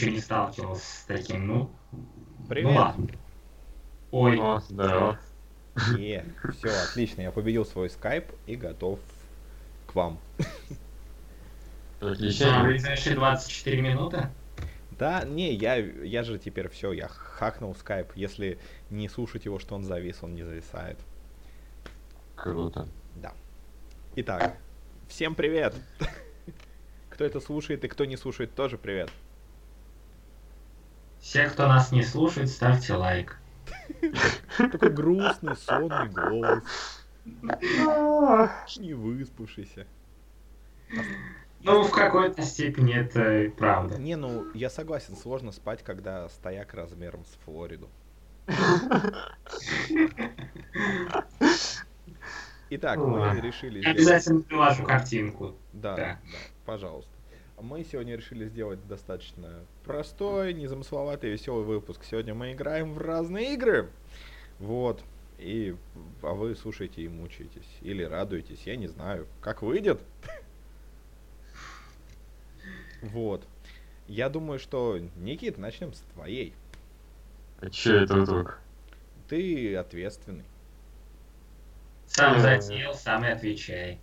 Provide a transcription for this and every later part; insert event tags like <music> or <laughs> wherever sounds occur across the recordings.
еще не сталкивался с таким, ну... Привет. Ну ладно. Ой, О, здорово. Е, все, отлично, я победил свой скайп и готов к вам. Приключения. ближайшие 24 минуты? Да, не, я, я же теперь все, я хакнул скайп. Если не слушать его, что он завис, он не зависает. Круто. Да. Итак, всем привет. Кто это слушает и кто не слушает, тоже привет. Все, кто нас не слушает, ставьте лайк. Такой грустный, сонный голос, не выспавшийся. Ну, в какой-то степени это и правда. Не, ну, я согласен, сложно спать, когда стояк размером с Флориду. Итак, мы решили. Обязательно приложу картинку. Да. да, пожалуйста. Мы сегодня решили сделать достаточно простой, незамысловатый, веселый выпуск. Сегодня мы играем в разные игры. Вот. И, а вы слушаете и мучаетесь. Или радуетесь, я не знаю. Как выйдет. <laughs> Вот. Я думаю, что, Никит, начнем с твоей. А че это вдруг? Ты ответственный. Сам затеял, сам и отвечай.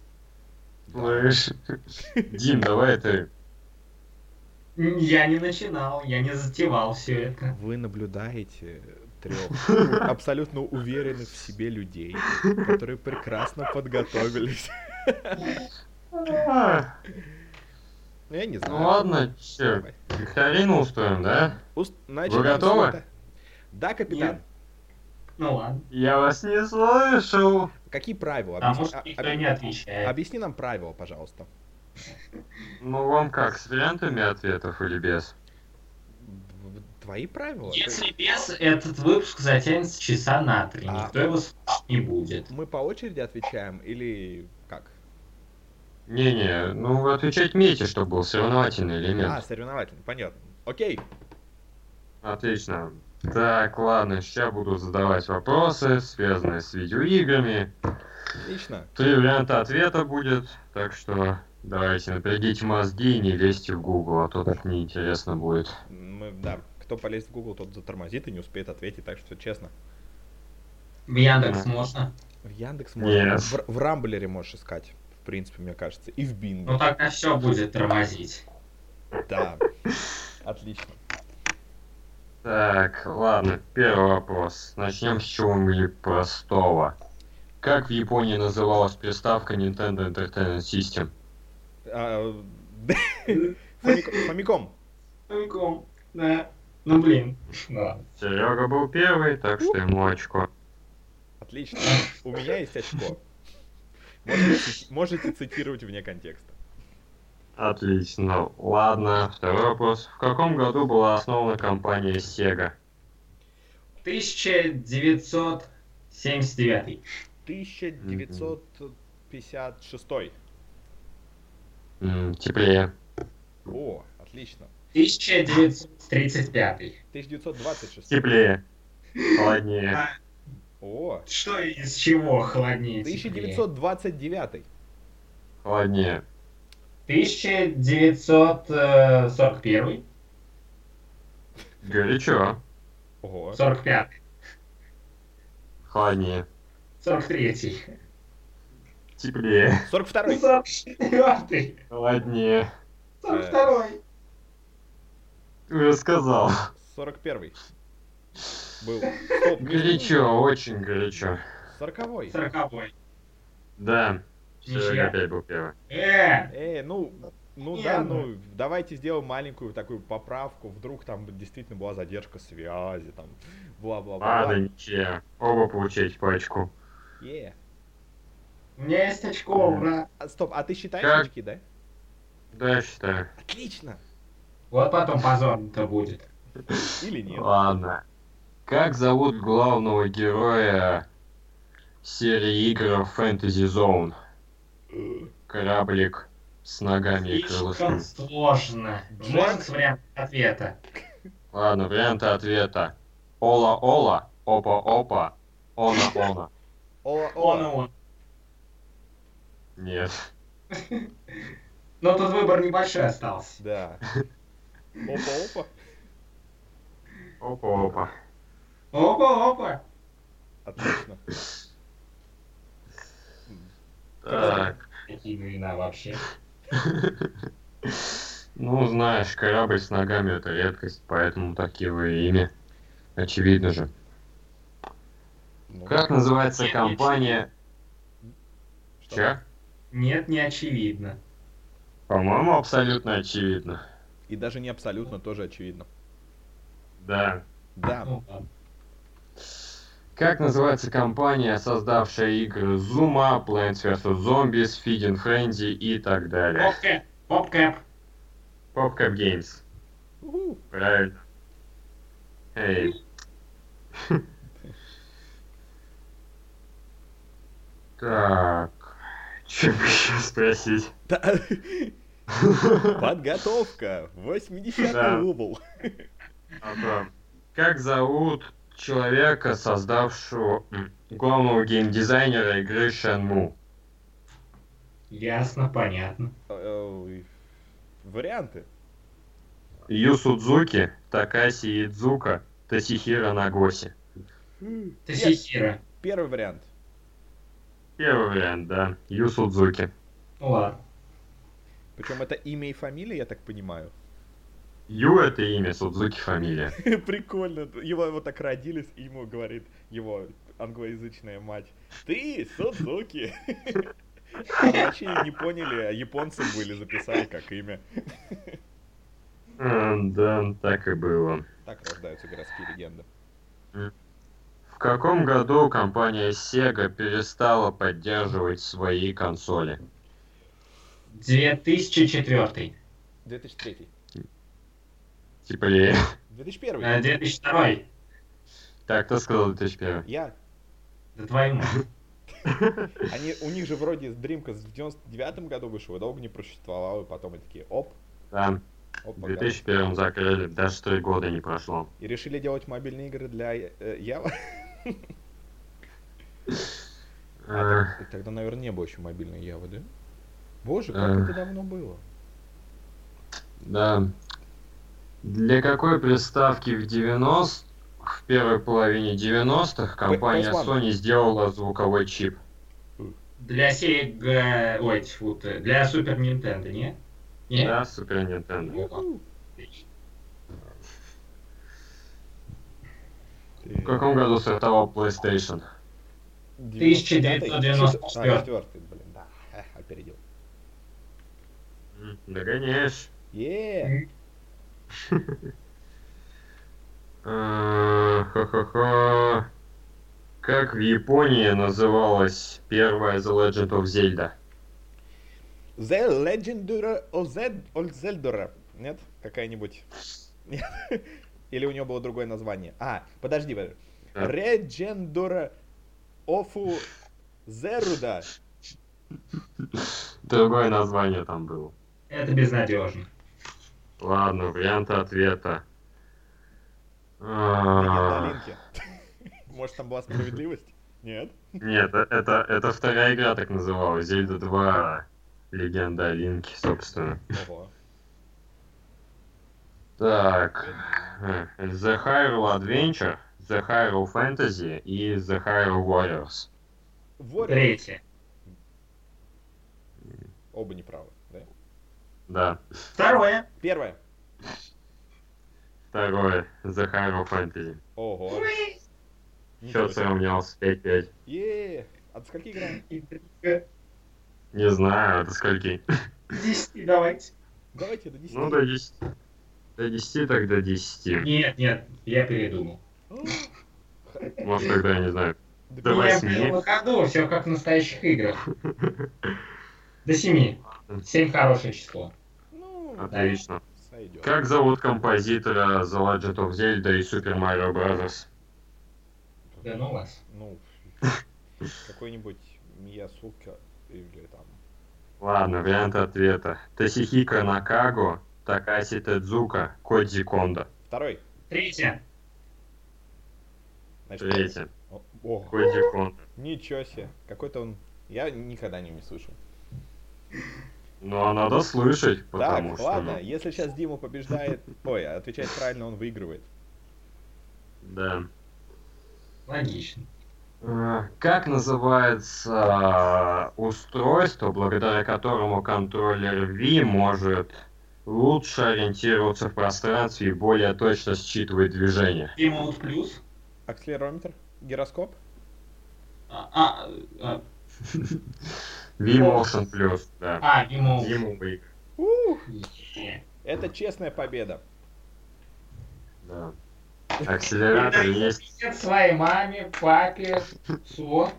Дим, давай ты. Я не начинал, я не затевал все это. Вы наблюдаете трех <laughs> абсолютно уверенных в себе людей, которые прекрасно подготовились. А, <laughs> Ну, Я не знаю. Ну ладно, че, Давай. викторину устроим, да? Уст- Вы начинаем с готовы? это. Да, капитан. Нет. Ну ладно. Я вас не слышу. Какие правила? Потому Объясни, что а- никто об- не отвечает. объясни нам правила, пожалуйста. Ну вам как, с вариантами ответов или без? Твои правила? Если без, этот выпуск затянется часа на три. А. Никто его слушать не будет. Мы по очереди отвечаем или как? Не-не, ну вы отвечать умеете, чтобы был соревновательный А, элемент. соревновательный, понятно. Окей. Отлично. Так, ладно, сейчас буду задавать вопросы, связанные с видеоиграми. Отлично. Три варианта ответа будет, так что давайте напрягите мозги и не лезьте в Google, а то так неинтересно будет. Мы, да, кто полезет в Google, тот затормозит и не успеет ответить, так что честно. В Яндекс Да. можно? В Яндекс можно. Нет. В, в Рамблере можешь искать, в принципе, мне кажется. И в Бинго. Ну тогда все будет тормозить. Да. Отлично. Так, ладно, первый вопрос. Начнем с чего-нибудь простого. Как в Японии называлась приставка Nintendo Entertainment System? А, <laughs> Фамиком. Famicom, Да. Ну блин. Да. Серега был первый, так что ему очко. Отлично. У меня есть очко. Можете, можете цитировать вне контекста. Отлично. Ладно, второй вопрос. В каком году была основана компания Sega? 1979. 1956. М, теплее. О, отлично. 1935. 1926. Теплее. Холоднее. А, О, что из чего холоднее? теплее? 1929. Холоднее. 1941. Горячо. Ого. 45. Холоднее. 43. Теплее. 42. 44. Холоднее. 42. Уже сказал. 41. Был. Стоп, Горячо, очень горячо. 40. 40. Да. Ничья. опять был первый. Э, Э, ну, ну Не, да, ну. ну давайте сделаем маленькую такую поправку. Вдруг там действительно была задержка связи, там бла-бла-бла. Ладно, ничья. Оба получаете по очку. Е. у меня есть очко, ура. А, стоп, а ты считаешь Как? очки, да? Да, я считаю. Отлично. Вот потом позор-то будет. Или нет? Ладно. Как зовут главного героя серии игр Fantasy Zone? Кораблик с ногами и крылышками. сложно. Джек. Можно с вариантом ответа? Ладно, варианты ответа. Ола-ола, опа-опа, она-она. Ола, Он и ола. он. Нет. <laughs> Но тут выбор небольшой остался. Да. Опа-опа. Опа-опа. Опа-опа. Отлично. Так. Какие имена вообще? <laughs> Ну, знаешь, корабль с ногами это редкость, поэтому такие вы имя. Очевидно же. Ну, Как называется компания... что? Че? Нет, не очевидно. По-моему, абсолютно очевидно. И даже не абсолютно, тоже очевидно. Да. Да. Ну. Как называется компания, создавшая игры Zuma, Plants vs. Zombies, Feeding Frenzy и так далее? Попкэп. Попкэп. PopCap Games. Уху. Правильно. Эй. <laughs> Так. Что еще спросить? Да. <laughs> Подготовка. 80 Да. угол. Ага. Как зовут человека, создавшего главного геймдизайнера игры Shenmue? Ясно, понятно. Э, Варианты. Ю Судзуки, Такаси Идзука, Тосихира Нагоси. Тосихира. Первый вариант. Первый вариант, да. Ю Судзуки. Ну ладно. Причем это имя и фамилия, я так понимаю. Ю это имя, Судзуки фамилия. <laughs> Прикольно. Его вот так родились, и ему говорит его англоязычная мать. Ты, Судзуки. <laughs> А врачи не поняли, а японцы были, записали как имя. Да, так и было. Так рождаются городские легенды. В каком году компания Sega перестала поддерживать свои консоли? 2004. 2003. Теплее. 2001. Э, 2002. Так, кто сказал 2001? Я. Да твою мать. <laughs> Они, у них же вроде Dreamcast в 99 году вышел, и долго не просуществовал, и потом они такие, оп, Да, оп, в погнали. 2001 закрыли, даже три года не прошло. И решили делать мобильные игры для э, Java. А, тогда, наверное, не было еще мобильной Java, да? Боже, как это давно было. Да. Для какой приставки в 90 в первой половине 90-х компания PS1. Sony сделала звуковой чип? Для Sega... Ой, тьфу. Для Супер Nintendo, не? Не? Да, Супер Nintendo. Отлично. В каком году стартовал PlayStation? 1994. А, четвертый, блин, да, <laughs> опередил. Догоняешь. Е, А, Ха-ха-ха. Как в Японии называлась первая The Legend of Zelda? The Zed- of Zelda. Нет? Какая-нибудь? <laughs> Нет? Или у него было другое название? А, подожди, подожди. Да. Regendura of Zeruda. Другое название там было. Это безнадежно. Ладно, варианты ответа. Легенда о А, Линке. Может, там была справедливость? Нет? Нет, э- это, это вторая игра так называлась. Зельда 2 Легенда о Линке, собственно. Ого. Так. The Hyrule Adventure, The Hyrule Fantasy и The Hyrule Warriors. Warriors. Третье. Оба неправы, да? Да. Второе. Первое. Второе. The Hyrule Fantasy. Ого. Счет сравнялся 5-5. Е, от скольки играем? Не знаю, до скольки. Десяти давайте. Давайте до 10. Ну, до 10. До 10, так до 10. Нет, нет, я передумал. Может, тогда, я не знаю. До я восьми. прям на ходу, все как в настоящих играх. До семи. Семь хорошее число. Ну, Отлично. Как зовут композитора The Legend of Zelda и Super Mario Bros.? Да ну вас. Ну, какой-нибудь Миясука или там... Ладно, варианты ответа. Тосихика Накаго, Такаси Тедзука, Кодзи Кондо. Второй. Третье. Значит, Третье. О, Кодзи Кондо. ничего себе. Какой-то он... Я никогда о нем не слышал. Ну, а надо слышать, потому так, что... ладно, ну, если сейчас Дима побеждает... Ой, отвечает правильно, он выигрывает. Да. Логично. Э, Как называется устройство, благодаря которому контроллер Wii может лучше ориентироваться в пространстве и более точно считывать движения? Remote плюс. Акселерометр? Гироскоп? А, а, а, Wii Motion Plus, да. а, Е. это честная победа. да. Акселератор есть. Своей маме, папе, псу,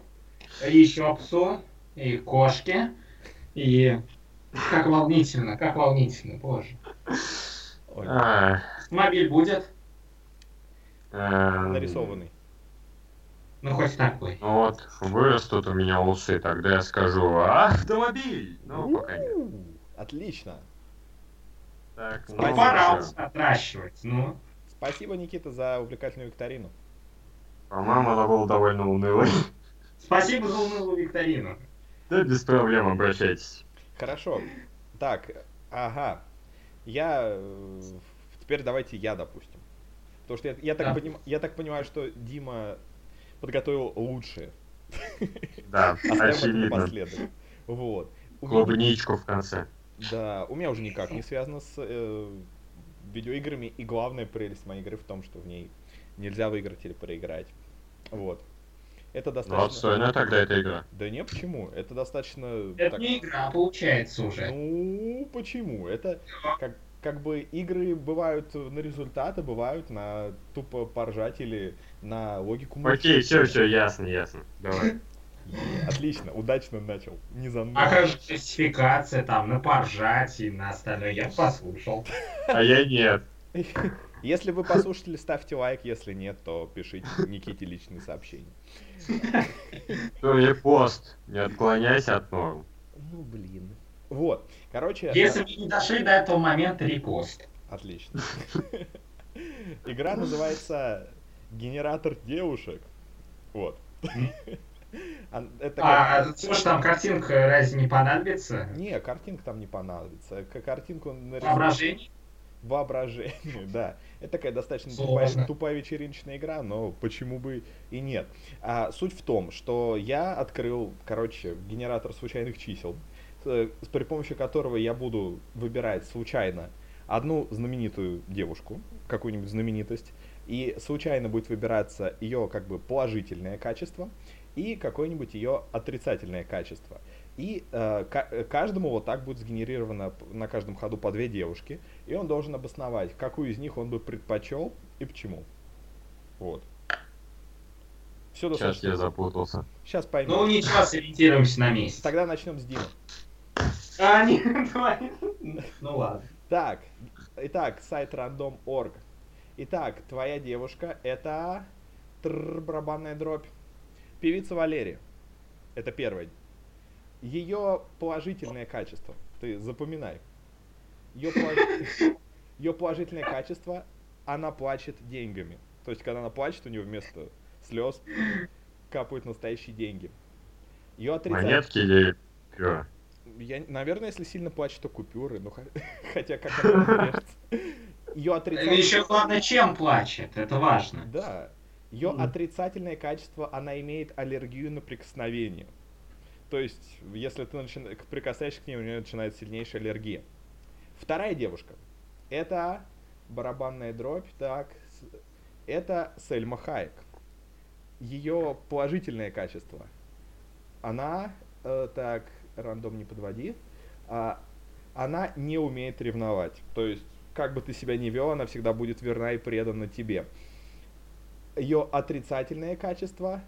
еще псу и кошке. И как волнительно, как волнительно, боже. А, Мобиль будет? эм, нарисованный. Ну, хоть такой. Ну вот, вырастут у меня усы, тогда я скажу автомобиль. Ну, пока нет. Отлично. Так, ну, Ну, пора отращивать, ну. Спасибо, Никита, за увлекательную викторину. По-моему, она была довольно унылой. Спасибо за унылую викторину. Да, без проблем, обращайтесь. Хорошо. Так, ага. Я... э, Теперь давайте я, допустим. Потому что я, я так, Да. поним- я так понимаю, что Дима подготовил лучшее. Да, это очевидно. напоследок. Вот. Клубничку в конце. Да, у меня уже никак не связано с э, видеоиграми, и главная прелесть моей игры в том, что в ней нельзя выиграть или проиграть. Вот. Это Ну, достаточно... отстойная тогда эта игра. Да не, почему? Это достаточно... Это так- не игра, получается уже. Ну, почему? Это как, как бы игры бывают на результаты, бывают на тупо поржать или на логику Окей, мышления. все, все, ясно, ясно. Давай. <laughs> Отлично, удачно начал. Не за А как же классификация там, на поржать и на остальное? Я послушал. А я нет. <laughs> Если вы послушали, ставьте лайк, если нет, то пишите Никите личные сообщения. То и пост. Не отклоняйся от норм. Ну, блин. Вот, короче... Если мы не дошли до этого момента, репост. Отлично. Игра называется «Генератор девушек». Вот. Это А слушай, там картинка разве не понадобится? Не, картинка там не понадобится. К- Картинку нарисовать Воображение? Воображение, да. Это такая достаточно тупая, тупая вечериночная игра, но почему бы и нет. А, суть в том, что я открыл, короче, генератор случайных чисел, с- при помощи которого я буду выбирать случайно одну знаменитую девушку, какую-нибудь знаменитость, и случайно будет выбираться ее как бы положительное качество и какое-нибудь ее отрицательное качество. И э, э, каждому вот так будет сгенерировано на каждом ходу по две девушки, и он должен обосновать, какую из них он бы предпочел и почему. Вот. Все Сейчас достаточно. я запутался. Сейчас поймем. Ну ничего, сориентируемся на месте. Тогда начнем с Димы. А, <laughs> нет, давай. Ну ладно. Так, итак, сайт random.org. Итак, твоя девушка это барабанная дробь. Певица Валерия. Это первое. Ее положительное качество. Ты запоминай. Ее, <laughs> ее положительное качество, она плачет деньгами. То есть, когда она плачет, у нее вместо слез капают настоящие деньги. Ее отрицательное... Монетки или пиво? Я, наверное, если сильно плачет, то купюры, ну х- <laughs> хотя как кажется. Ее отрицательное... Еще главное, чем плачет, это важно. Да. Ее отрицательное качество, она имеет аллергию на прикосновение. То есть, если ты к- прикасаешься к ней, у нее начинает сильнейшая аллергия. Вторая девушка. Это барабанная дробь, так. Это Сельма Хайек. Ее положительное качество. Она, э, так, рандом не подводи, а, она не умеет ревновать. То есть, как бы ты себя ни вел, она всегда будет верна и предана тебе. Ее отрицательное качество,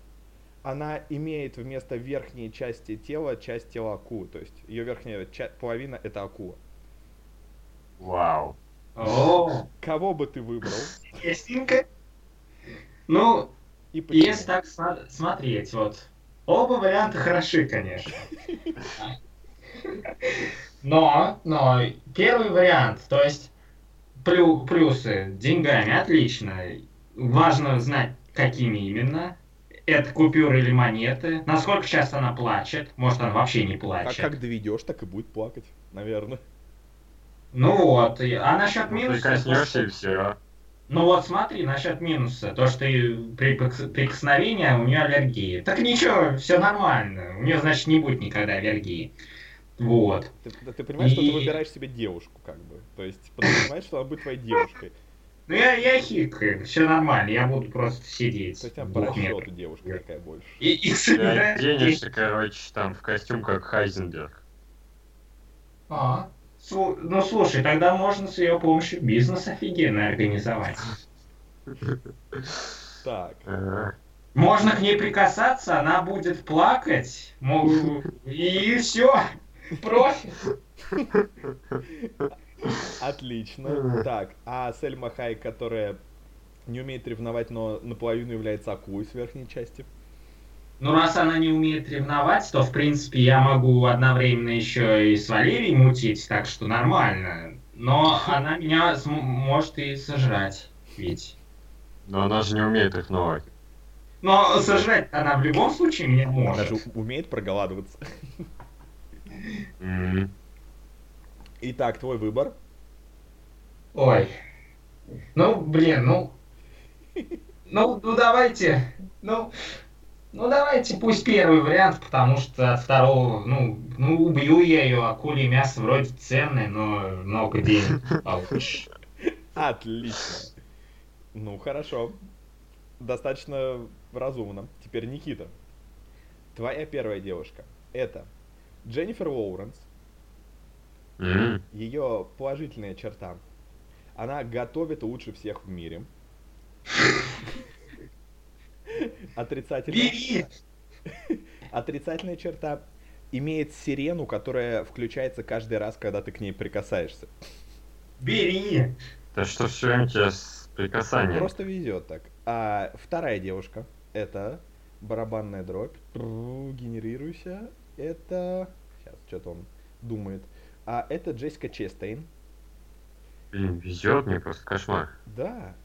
она имеет вместо верхней части тела часть тела акулы. То есть, ее верхняя ча- половина это акула. Вау. О, Кого бы ты выбрал интересненько. Ну, и почему? если так смотреть, вот, оба варианта хороши, конечно. Но, но, первый вариант, то есть, плю- плюсы деньгами, отлично. Важно знать, какими именно. Это купюры или монеты. Насколько часто она плачет. Может, она вообще не Как, плачет. как доведешь, так и будет плакать, наверное. Ну вот. и- А насчет Ну, минусов... прикоснешься и все. Ну вот смотри, насчет минуса. То, что и при прикос- прикосновении у нее аллергия. Так ничего, все нормально. У нее, значит, не будет никогда аллергии. Вот. Ты, ты- ты понимаешь, что ты И- выбираешь себе девушку, как бы. То есть подразумеваешь, что она будет твоей девушкой. Ну я, я хитрый, все нормально, я буду просто сидеть. Есть она по Бог мне. расчету девушка такая больше. И, и собирать оденешься, короче, там в костюм, как Хайзенберг. А, слу- ну слушай, тогда можно с ее помощью бизнес офигенный организовать. Так, Э, Можно к ней прикасаться, она будет плакать, мол, и все, <laughs> профит. Отлично. Так, а Сельма Хай, которая не умеет ревновать, но наполовину является акулой с верхней части. Ну, раз она не умеет ревновать, то, в принципе, я могу одновременно еще и с Валерией мутить, так что нормально. Но она меня может и сожрать, ведь. Но она же не умеет ревновать. Но сожрать она в любом случае меня Она же может. умеет проголадываться. М. Итак, твой выбор. Ой. Ну, блин, ну... Ну, ну давайте, ну... Ну давайте, пусть первый вариант, потому что от второго, ну, ну убью я ее, акулье мясо вроде ценное, но много денег получишь. Отлично. Ну, хорошо. Достаточно разумно. Теперь Никита. Твоя первая девушка. Это Дженнифер Лоуренс. М. Ее положительная черта. Она готовит лучше всех в мире. Отрицательная, Бери! <laughs> отрицательная черта. Имеет сирену, которая включается каждый раз, когда ты к ней прикасаешься. Бери! Да что все время тебя с прикасанием? Просто везет так. А вторая девушка это барабанная дробь. Генерируйся. Это. Сейчас, что-то он думает. А это Джессика Честейн. Блин, везет мне просто кошмар. Да.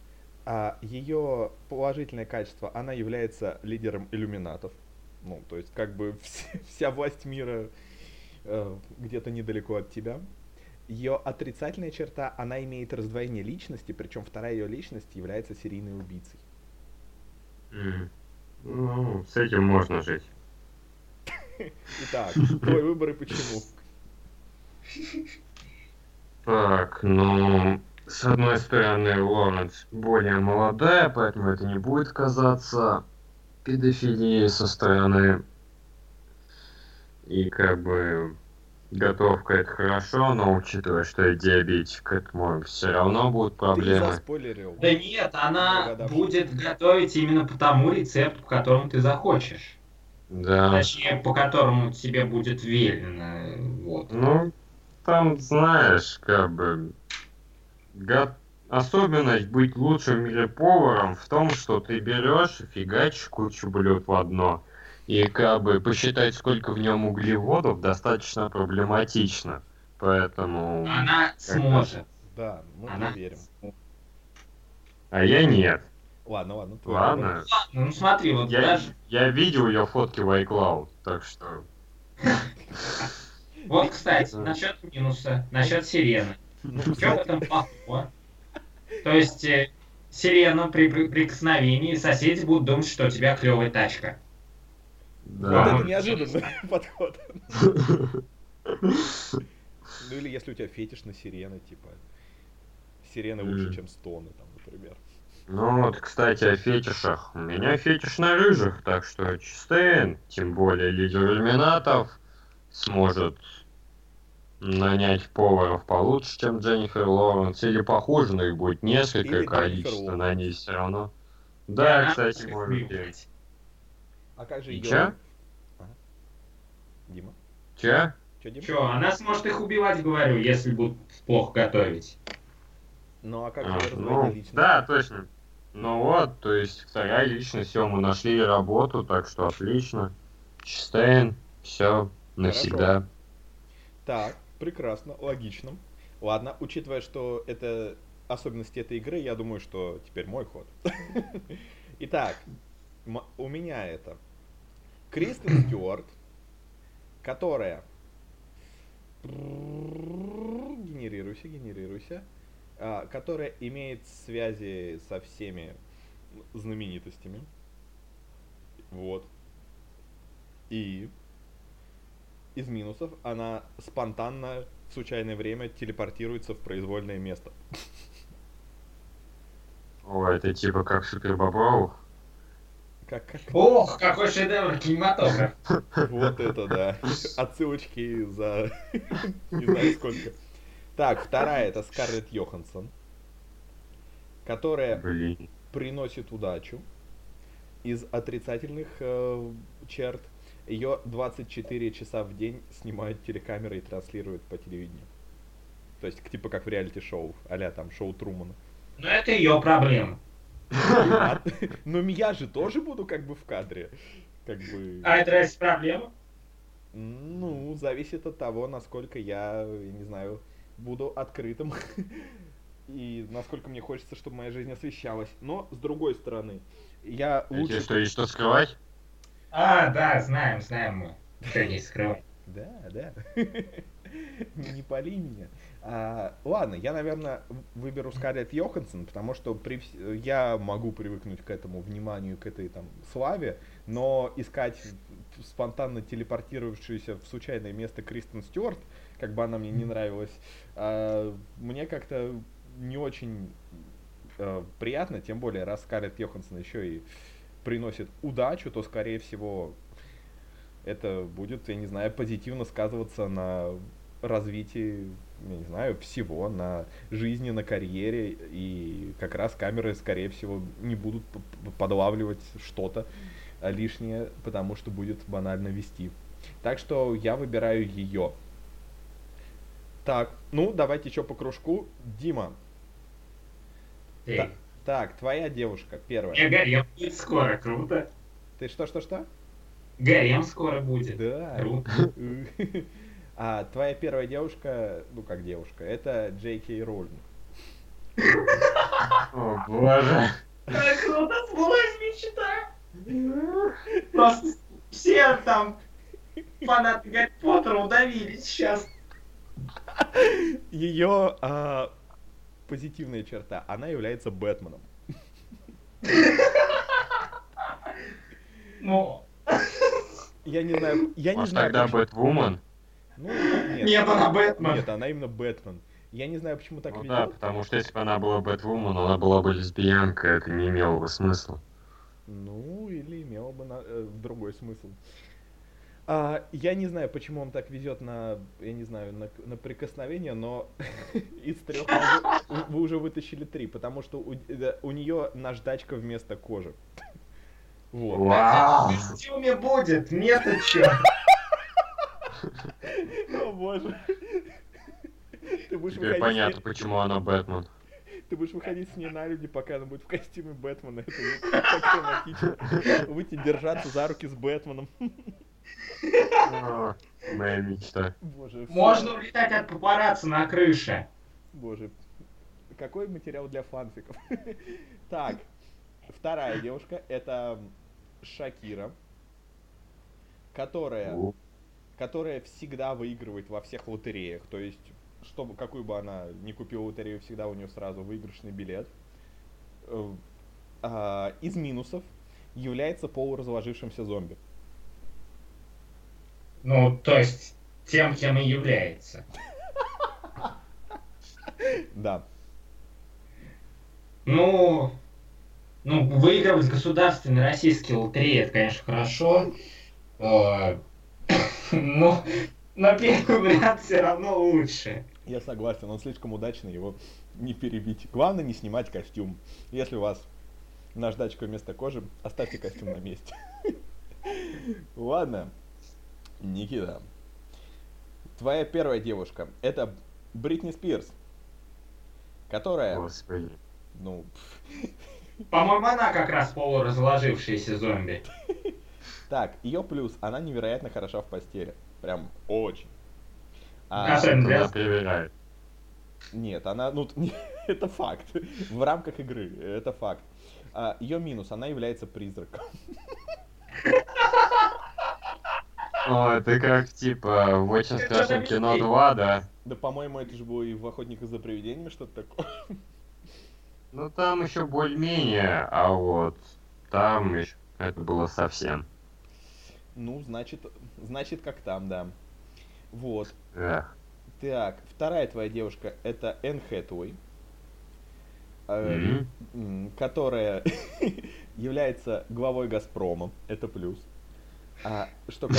А ее положительное качество, она является лидером иллюминатов. Ну, то есть, как бы вс- <laughs> вся власть мира э, где-то недалеко от тебя. Ее отрицательная черта, она имеет раздвоение личности, причем вторая ее личность является серийной убийцей. М. Ну, с этим можно жить. <laughs> Итак, твой выбор и почему? <laughs> Так, ну, с одной стороны, Лоренс более молодая, поэтому это не будет казаться педофилией со стороны. И как бы готовка это хорошо, но учитывая, что я диабетик, этому все равно будут Ты проблемы. заспойлерил. Да нет, она будет готовить именно по тому рецепту, по которому ты захочешь. Да. Точнее, по которому тебе будет велено. Вот. Ну, там, знаешь, как бы... го- Особенность быть лучшим в мире поваром в том, что ты берешь и фигачишь кучу блюд в одно. И как бы посчитать, сколько в нем углеводов, достаточно проблематично. Поэтому... Она сможет. Да, мы Она... верим. А я нет. Ладно, ладно. твой Ладно. Ладно, ну смотри, вот Я, даже... я видел ее фотки в iCloud, так что... <laughs> Вот, кстати, насчет минуса, насчет сирены. Ну, В чем этом плохого? То есть, э, сирена при при- прикосновении соседи будут думать, что у тебя клевая тачка. Вот Да. это неожиданный <laughs> подход. Ну или если у тебя фетиш на сирены, типа. Сирены лучше, чем стоны, там, например. Ну вот, кстати, о фетишах. У меня фетиш на рыжих, так что Чистейн, тем более лидер иллюминатов, сможет нанять поваров получше, чем Дженнифер Лоуренс, или похуже, но их будет несколько, Или и количество на ней все равно. Да, она кстати, будет может быть. А как же чё? Дима? Че? Че, Дима? Че, она сможет их убивать, говорю, если будут плохо готовить. Ну а как А, же ну, личности? да, точно. Ну вот, то есть вторая личность, все, мы нашли работу, так что отлично. Чистейн, все, навсегда. Так, прекрасно, логично. Ладно, учитывая, что это особенности этой игры, я думаю, что теперь мой ход. <laughs> Итак, у меня это Кристен Стюарт, которая... Генерируйся, генерируйся. а, которая имеет связи со всеми знаменитостями. Вот. И из минусов она спонтанно в случайное время телепортируется в произвольное место. О, это типа как Супер Бобров. Как, как? Ох, какой шедевр кинематограф. Вот это да. Отсылочки за не знаю сколько. Так, вторая это Скарлетт Йоханссон, которая Блин. приносит удачу. Из отрицательных э, черт ее 24 часа в день снимают телекамеры и транслируют по телевидению. То есть, типа как в реалити-шоу, а там шоу Трумана. Но это ее проблема. А- <laughs> Но я же тоже буду как бы в кадре. Как бы... А это разве проблема? Ну, зависит от того, насколько я, я не знаю, буду открытым. <laughs> И насколько мне хочется, чтобы моя жизнь освещалась. Но, с другой стороны, я А тебе лучше... что, есть что скрывать? А, да, знаем, знаем мы. Что не скрывай. Да, да. <laughs> Не пали меня. А, ладно, я, наверное, выберу Скарлетт Йоханссон, потому что при, я могу привыкнуть к этому вниманию, к этой там славе, но искать спонтанно телепортировавшуюся в случайное место Кристен Стюарт, как бы она мне не нравилась, а, мне как-то не очень э, приятно, тем более, раз Скарлетт Йоханссон еще и приносит удачу, то, скорее всего, это будет, я не знаю, позитивно сказываться на развитии, я не знаю, всего, на жизни, на карьере, и как раз камеры, скорее всего, не будут подлавливать что-то лишнее, потому что будет банально вести. Так что я выбираю ее. Так, ну, давайте еще по кружку. Дима, Эй, Та- так, твоя девушка, первая. мне гарем будет скоро, круто. Ты что-что-что? Гарем скоро будет. Да. Круто. <laughs> А твоя первая девушка, ну как девушка, это Джей Кей Роулинг. <laughs> О, боже. Как круто сбылась мечта. Просто все там фанаты Гарри Поттера удавились сейчас. Ее позитивная черта, она является Бэтменом. Ну, Я не знаю, я не Может знаю. тогда почему- Бэтвумен? Ну, нет, нет, она Бэтмен. нет, она именно Бэтмен. Я не знаю, почему так Ну ведет. да, потому что если бы она была Бэтвумен, она была бы лесбиянка, это не имело бы смысла. Ну, или имело бы на- э, другой смысл. А, я не знаю, почему он так везет на, я не знаю, на, на прикосновение, но <laughs> из трех вы, вы уже вытащили три, потому что у, у нее наждачка вместо кожи. <laughs> Вот. Вау! В костюме будет, нет-то чё. <laughs> О боже. Ты будешь, Теперь понятно, ней, почему она Бэтмен. ты будешь выходить с ней на люди, пока она будет в костюме Бэтмена. Это будет так романтично. Выйти держаться за руки с Бэтменом. Моя мечта. Боже. Можно улетать от папарацци на крыше. Боже, какой материал для фанфиков. <laughs> Так, вторая девушка это Шакира, которая, которая всегда выигрывает во всех лотереях. То есть, чтобы какую бы она ни купила лотерею, всегда у нее сразу выигрышный билет. Э, а, Из минусов является полуразложившимся зомби. Ну, то есть, тем, кем и является. Да. Ну, ну, выигрывать государственные российские лотереи, это, конечно, хорошо. Э, <coughs> Ну, на первый вариант все равно лучше. Я согласен, он слишком удачный, его не перебить. Главное не снимать костюм. Если у вас наждачка вместо кожи, оставьте костюм на месте. <laughs> Ладно, Никита. Твоя первая девушка это Бритни Спирс, которая, Господи. ну, <laughs> По-моему, она как раз полуразложившаяся зомби. <laughs> так, ее плюс, она невероятно хороша в постели. Прям очень. А, она проверяет. Нет, она, ну, <laughs> это факт. В рамках игры, это факт. ее минус, она является призраком. О, это как типа в очень страшном кино мистик. 2, да? Да, по-моему, это же было и в «Охотниках за привидениями» что-то такое. Ну там еще более-менее, а вот там еще это было совсем. Ну, значит, значит, как там, да. Вот. Эх. Так, вторая твоя девушка это Энн Хэтуэй, э, Мгм. м, которая <laughs> является главой Газпрома. Это плюс. А что,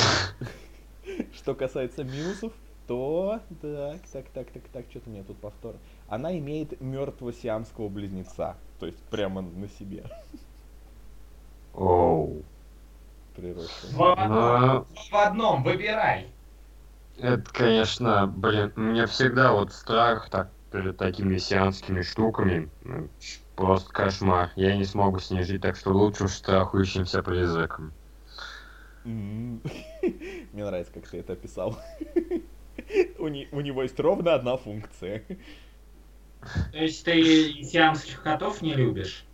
<laughs> что касается минусов, то так, так, так, так, так, что-то у меня тут повтор. Она имеет мертвого сиамского близнеца. То есть прямо на себе Оу. приросшего. В одном. Ну, В одном, выбирай. это, конечно, блин, у меня всегда вот страх так перед такими сианскими штуками. ну, Просто кошмар. Я не смогу с ней жить, так что лучше уж страхующимся призраком. <laughs> Мне нравится, как ты это описал. <laughs> У не- у него есть ровно одна функция. То есть ты сиамских котов не любишь?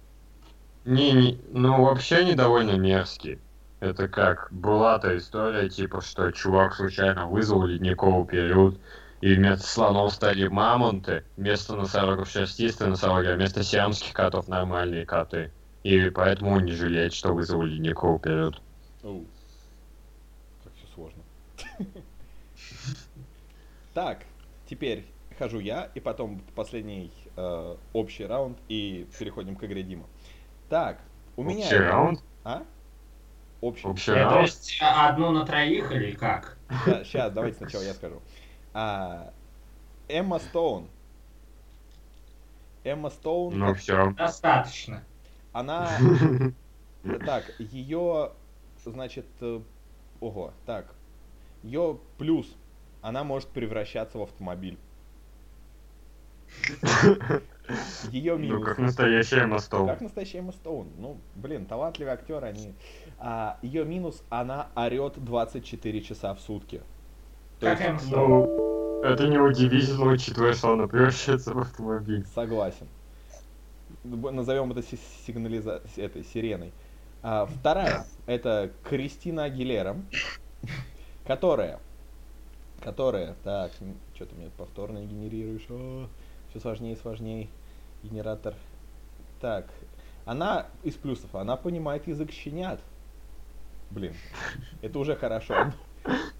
Не, не, ну вообще они довольно мерзкие. Это как была та история, типа, что чувак случайно вызвал ледниковый период, и вместо слонов стали мамонты, вместо носорогов шерстистые носороги, а вместо сиамских котов нормальные коты. И поэтому не жалеет, что вызвал ледниковый период. Оу. <laughs> Так, теперь хожу я, и потом последний э, общий раунд, и переходим к игре Дима. Так, у меня... Общий раунд? А? Общий. Общий Э, То раунд? есть а, одну на троих или как? Сейчас, давайте сначала я скажу. А, Эмма Стоун. Эмма Стоун, Ну все. Достаточно. она... <laughs> Так, ее, значит, э, ого, так, ее плюс, она может превращаться в автомобиль. <laughs> Ее Ну минус. как настоящая мостов. Как настоящая Эмма Стоун. Ну, блин, талантливый актер они. А, ее минус, она орет 24 часа в сутки. То Как есть, Эмма. Ну, это неудивительно, учитывая, что она превращается в автомобиль. Согласен. Назовем это си- сигнализа... этой сиреной. А, вторая это Кристина Агилера, которая, которая, так, что ты мне повторно генерируешь, все сложнее и сложнее, генератор. Так, она из плюсов, она понимает язык щенят. Блин, это уже хорошо.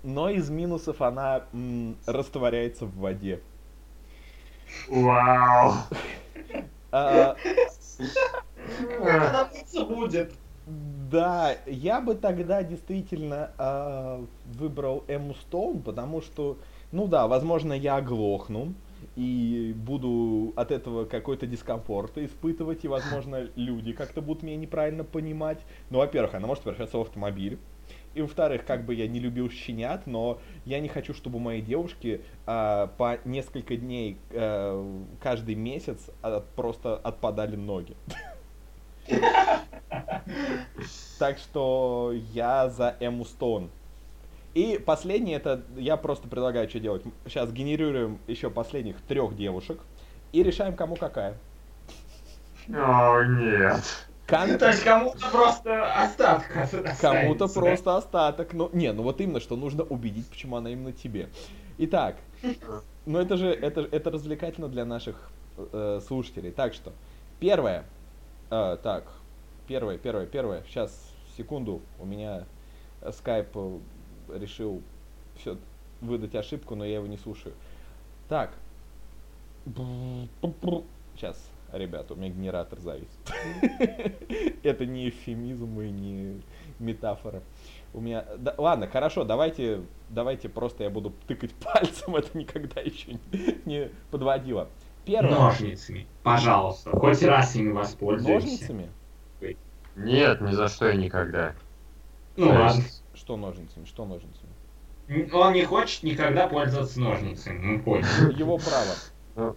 Но из минусов она м, растворяется в воде. Вау! А, Она будет. Да, я бы тогда действительно а, выбрал Эмму Стоун, потому что, ну да, возможно, я оглохну и буду от этого какой-то дискомфорт испытывать, и, возможно, люди как-то будут меня неправильно понимать. Ну, во-первых, она может превращаться в автомобиль. И во-вторых, как бы я не любил щенят, но я не хочу, чтобы моей девушки а, по несколько дней а, каждый месяц а, просто отпадали ноги. Так что я за Эмму Стоун. И последнее, это я просто предлагаю, что делать. Сейчас генерируем еще последних трех девушек и решаем, кому какая. О, нет. Кон- То есть кому-то просто остатка Кому-то останется, просто остаток. Ну, не, ну вот именно, что нужно убедить, почему она именно тебе. Итак, ну это же, это, это развлекательно для наших э, слушателей. Так что, первое, э, так, первое, первое, первое, сейчас, секунду, у меня скайп э, решил все выдать ошибку, но я его не слушаю. Так, сейчас, ребята, у меня генератор завис. <laughs> Это не эвфемизм и не метафора. У меня... да- ладно, хорошо, давайте, давайте просто я буду тыкать <laughs> пальцем, это никогда еще не, не подводило. Первое. Ножницами, пожалуйста. Хоть раз ими воспользуйся. Ножницами? Нет, ни за что и никогда. Ну То ладно. есть, Что ножницами? Что ножницами? Он не хочет никогда пользоваться ножницами. Ну, понял. <laughs> Его право. Ну,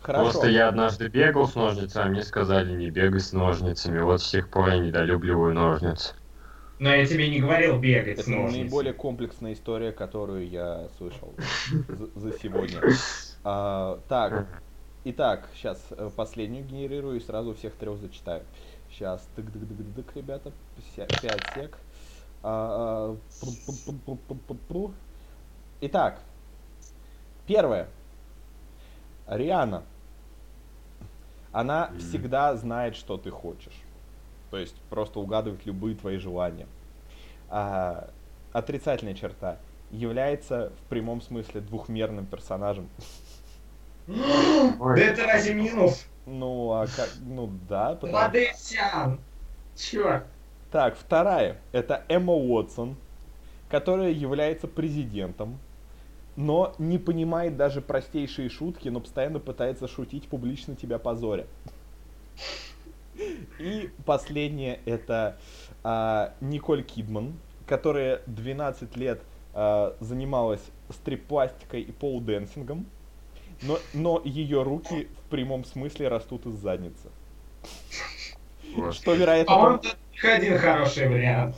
Хорошо. Просто я однажды бегал с ножницами, а мне сказали не бегай с ножницами. Вот с тех пор я недолюбливаю ножницы. Но я тебе не говорил бегать с Это ножницами. наиболее комплексная история, которую я слышал за, за сегодня. А, так, итак, сейчас последнюю генерирую и сразу всех трех зачитаю. Сейчас, тык дык дык дык ребята, Ся- пять сек. А, а. Итак, первое. Риана. Она всегда знает, что ты хочешь. То есть просто угадывает любые твои желания. А, отрицательная черта является в прямом смысле двухмерным персонажем. Да это разве минус? Ну, а как, ну да, потому- Модесян! Чёрт! Так, вторая. Это Эмма Уотсон, которая является президентом, но не понимает даже простейшие шутки, но постоянно пытается шутить публично тебя позоря. И последнее это а, Николь Кидман, которая 12 лет а, занималась стрип-пластикой и полуденсингом, но, но ее руки в прямом смысле растут из задницы. Вот. Что, вероятно, По-моему, пом- тут только один хороший вариант.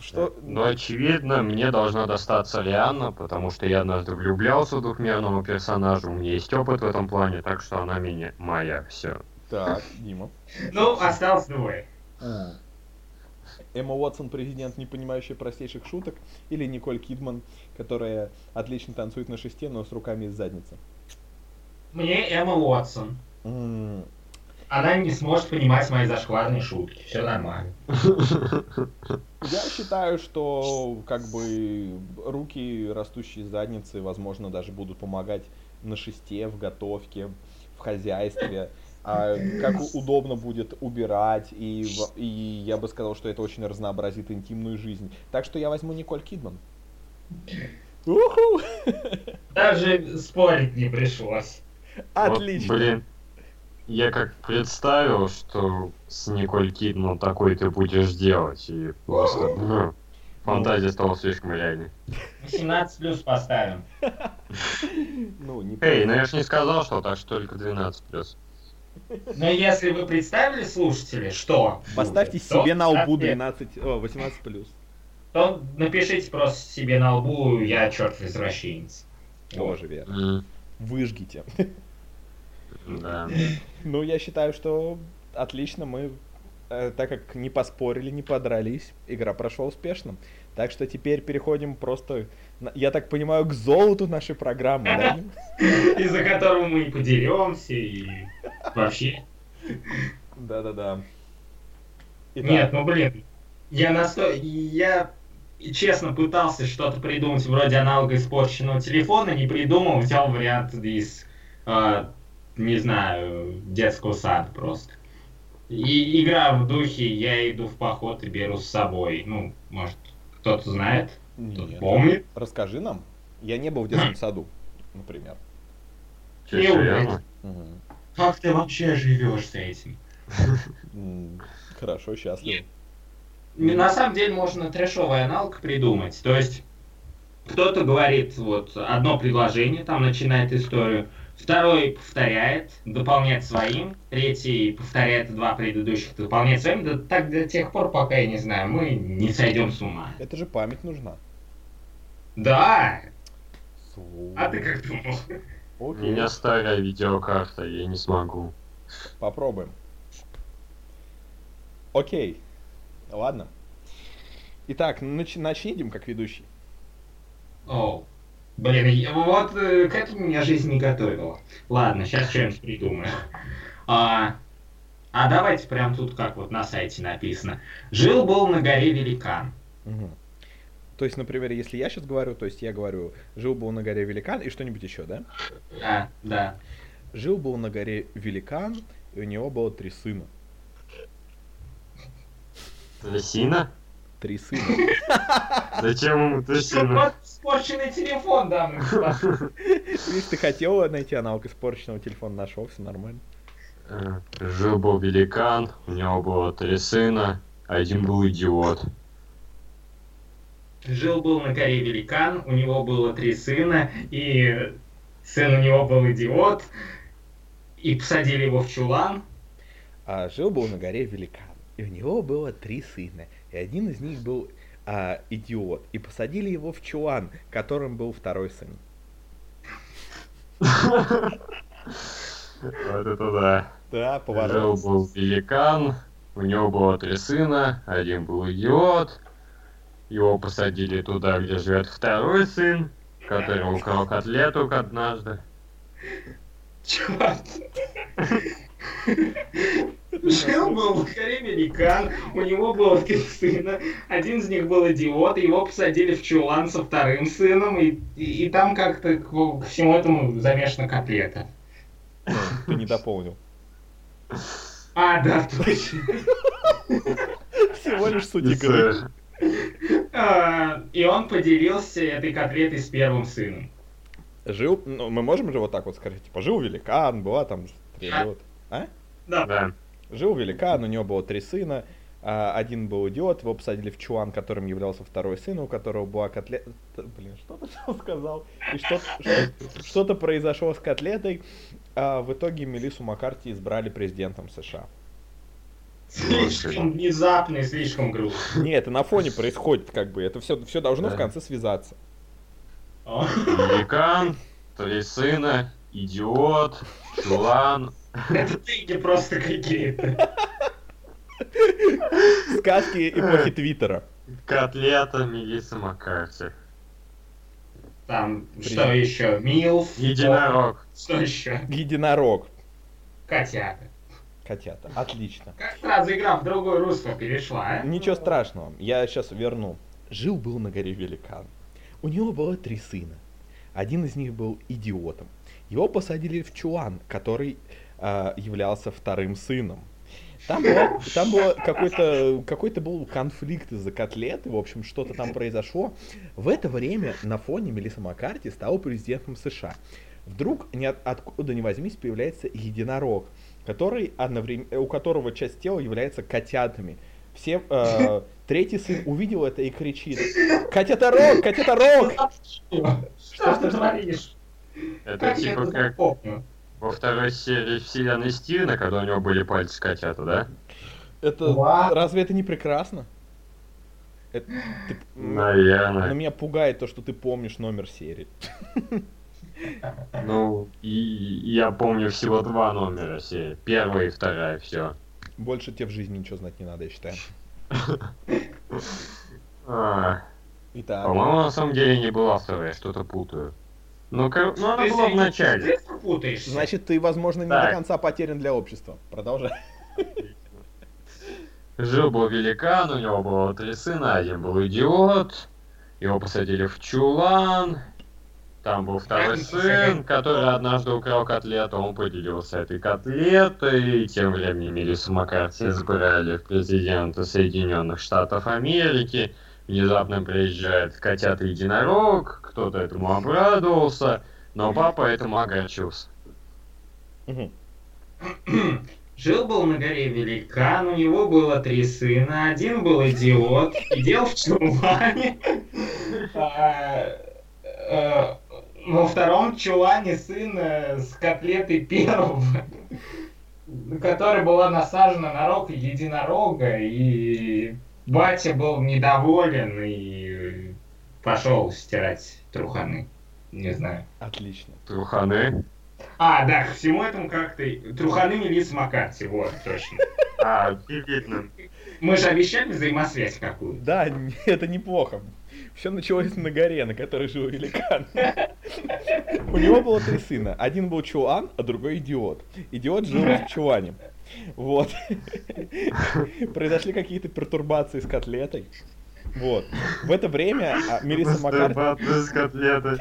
что... Но очевидно, мне должна достаться Рианна, потому что я однажды влюблялся в двухмерного персонажа, у меня есть опыт в этом плане, так что она меня моя, все. Так, Дима. Ну, осталось двое. Эмма Уотсон, президент, не понимающий простейших шуток, или Николь Кидман, которая отлично танцует на шесте, но с руками из задницы. Мне Эмма Уотсон. Она не сможет понимать мои зашкварные шутки. Все нормально. Я считаю, что как бы руки, растущие из задницы, возможно, даже будут помогать на шесте, в готовке, в хозяйстве. А как удобно будет убирать, и, в- и я бы сказал, что это очень разнообразит интимную жизнь. Так что я возьму Николь Кидман. Уху! Даже спорить не пришлось. Отлично. Вот, блин, я как представил, что с Николь Кидман такой ты будешь делать, и просто ну, фантазия стала слишком реальной. 18 плюс поставим. Ну, не Эй, ну я ж не сказал, что так что только 12 плюс. Но если вы представили, слушатели, что Поставьте будет, то себе на лбу ставьте- 12, о, 18 плюс. То напишите просто себе на лбу, я черт извращенец. Тоже верно. М, Выжгите. Да. Ну, я считаю, что отлично мы, э, так как не поспорили, не подрались, игра прошла успешно. Так что теперь переходим просто, на- я так понимаю, к золоту нашей программы, да? <laughs> Из-за которого мы и подеремся, и вообще. Да-да-да. Нет, ну блин, я насто... я честно пытался что-то придумать вроде аналога испорченного телефона, не придумал, взял вариант из, э, не знаю, детского сада просто. И игра в духе, я иду в поход и беру с собой. Ну, может, кто-то знает, кто-то помнит. Расскажи нам. Я не был в детском саду, например. Мгм. Как ты вообще живешь с этим? Хорошо, счастлив. На самом деле можно трэшовый аналог придумать. То есть кто-то говорит вот одно предложение, там начинает историю, второй повторяет, дополняет своим, третий повторяет два предыдущих, дополняет своим, да так до тех пор, пока, я не знаю, мы не сойдем с ума. Это же память нужна. Да, Су- а ты как думал? У Окей, меня старая видеокарта, я не смогу. попробуем. Окей. Ладно. Итак, нач- начнем как ведущий. О, блин, вот э, к этому меня жизнь не готовила. Ладно, сейчас что-нибудь придумаю. А, а давайте прям тут, как вот на сайте написано. Жил-был на горе великан. Мгм. То есть, например, если я сейчас говорю, то есть я говорю, жил был на горе великан и что-нибудь еще, да? Да, да. Жил был на горе великан, и у него было три сына. Трясина? Три сына. <laughs> Зачем ему трясина? Вот испорченный телефон, господа. <laughs> Видишь, ты хотел найти аналог испорченного телефона, нашел, все нормально. Э, Жил был великан, у него было три сына, один был идиот. Жил-был на горе великан, у него было три сына, и сын у него был идиот, и посадили его в чулан. А жил был на горе великан, и у него было три сына, и один из них был а, идиот, и посадили его в чулан, которым был второй сын. Вот это да. Да, поворот. был великан, у него было три сына, один был идиот. Его посадили туда, где живет второй сын, который украл котлету однажды. Черт. Жил был в горе великан, у него было три сына, один из них был идиот, его посадили в чулан со вторым сыном, и, и, и там как-то к, к всему этому замешана котлета. Ты не дополнил. А, да, точно. Всего лишь суть игры. А, И он поделился этой котлетой с первым сыном. Жил, ну, мы можем же вот так вот сказать, типа, жил великан, была там идиот. А? Да. Да. Жил великан, у него было три сына, а, один был идиот, его посадили в чулан, которым являлся второй сын, у которого была котлета... Блин, что ты там сказал? И что- что- что-то произошло с котлетой, а в итоге Мелиссу Маккарти избрали президентом США. Слишком внезапно и слишком грустно. Не, это на фоне происходит, как бы, это все, все должно в Да. конце связаться. Великан, три сына, идиот, чулан. Это тыки просто какие-то. Сказки эпохи Твиттера. Котлета Мелисса Маккарти. Там, Привет. что еще? Милф. Единорог. Что еще? Единорог. Котята. Котята. Отлично. Как сразу игра в другое русло перешла, а? Ничего страшного, я сейчас верну. Жил был на горе великан. У него было три сына. Один из них был идиотом. Его посадили в чулан, который являлся вторым сыном. Там, было, там было какой-то какой-то был конфликт из-за котлеты, в общем, что-то там произошло. В это время на фоне Мелисса Маккарти стала президентом США. Вдруг ни от- откуда ни возьмись появляется единорог, который одновременно, у которого часть тела является котятами. Все, э, <laughs> третий сын увидел это и кричит: Котята-рог! Котята-рог! Что ты творишь? Это типа как? Во второй серии вселенной Стивена, когда у него были пальцы котята, да? Это Ладно. разве это не прекрасно? Это- ты- м, но Наверное. меня пугает то, что ты помнишь номер серии. Ну, и я помню всего два номера серии. Первая и вторая, все. Больше тебе в жизни ничего знать не надо, я считаю. <laughs> А, Итак, по-моему, на самом деле не была вторая, что-то путаю. Ну, кор- ну, она Ты была в начале. значит, ты, возможно, не Так. до конца потерян для общества. Продолжай. Жил был великан, у него было три сына, один был идиот, его посадили в чулан, там был второй сын, который однажды украл котлету, он поделился этой котлетой, и тем временем Мелиссу Маккарти избрали в президенты Соединенных Штатов Америки, внезапно приезжает котята-единорог, кто-то этому обрадовался, но папа этому огорчился. <clears throat> Жил-был на горе великан, у него было три сына, один был идиот, сидел в чулане. <laughs> А, э, Во втором чулане сын э, с котлетой первого, <laughs> которая была насажена на рог единорога, и батя был недоволен и пошел стирать труханы. Не знаю. Отлично. Труханы. А, да, к всему этому как-то... Труханы Мелисса Маккарти, вот, точно. А, видно. Мы же обещали взаимосвязь какую-то. Да, <laughs> это неплохо. Все началось на горе, на которой жил великан. У него было три сына. Один был чулан, а другой идиот. Идиот жил в чулане. Вот. <laughs> Произошли какие-то пертурбации с котлетой. Вот. В это время а, Мелисса Маккарти... С котлетой.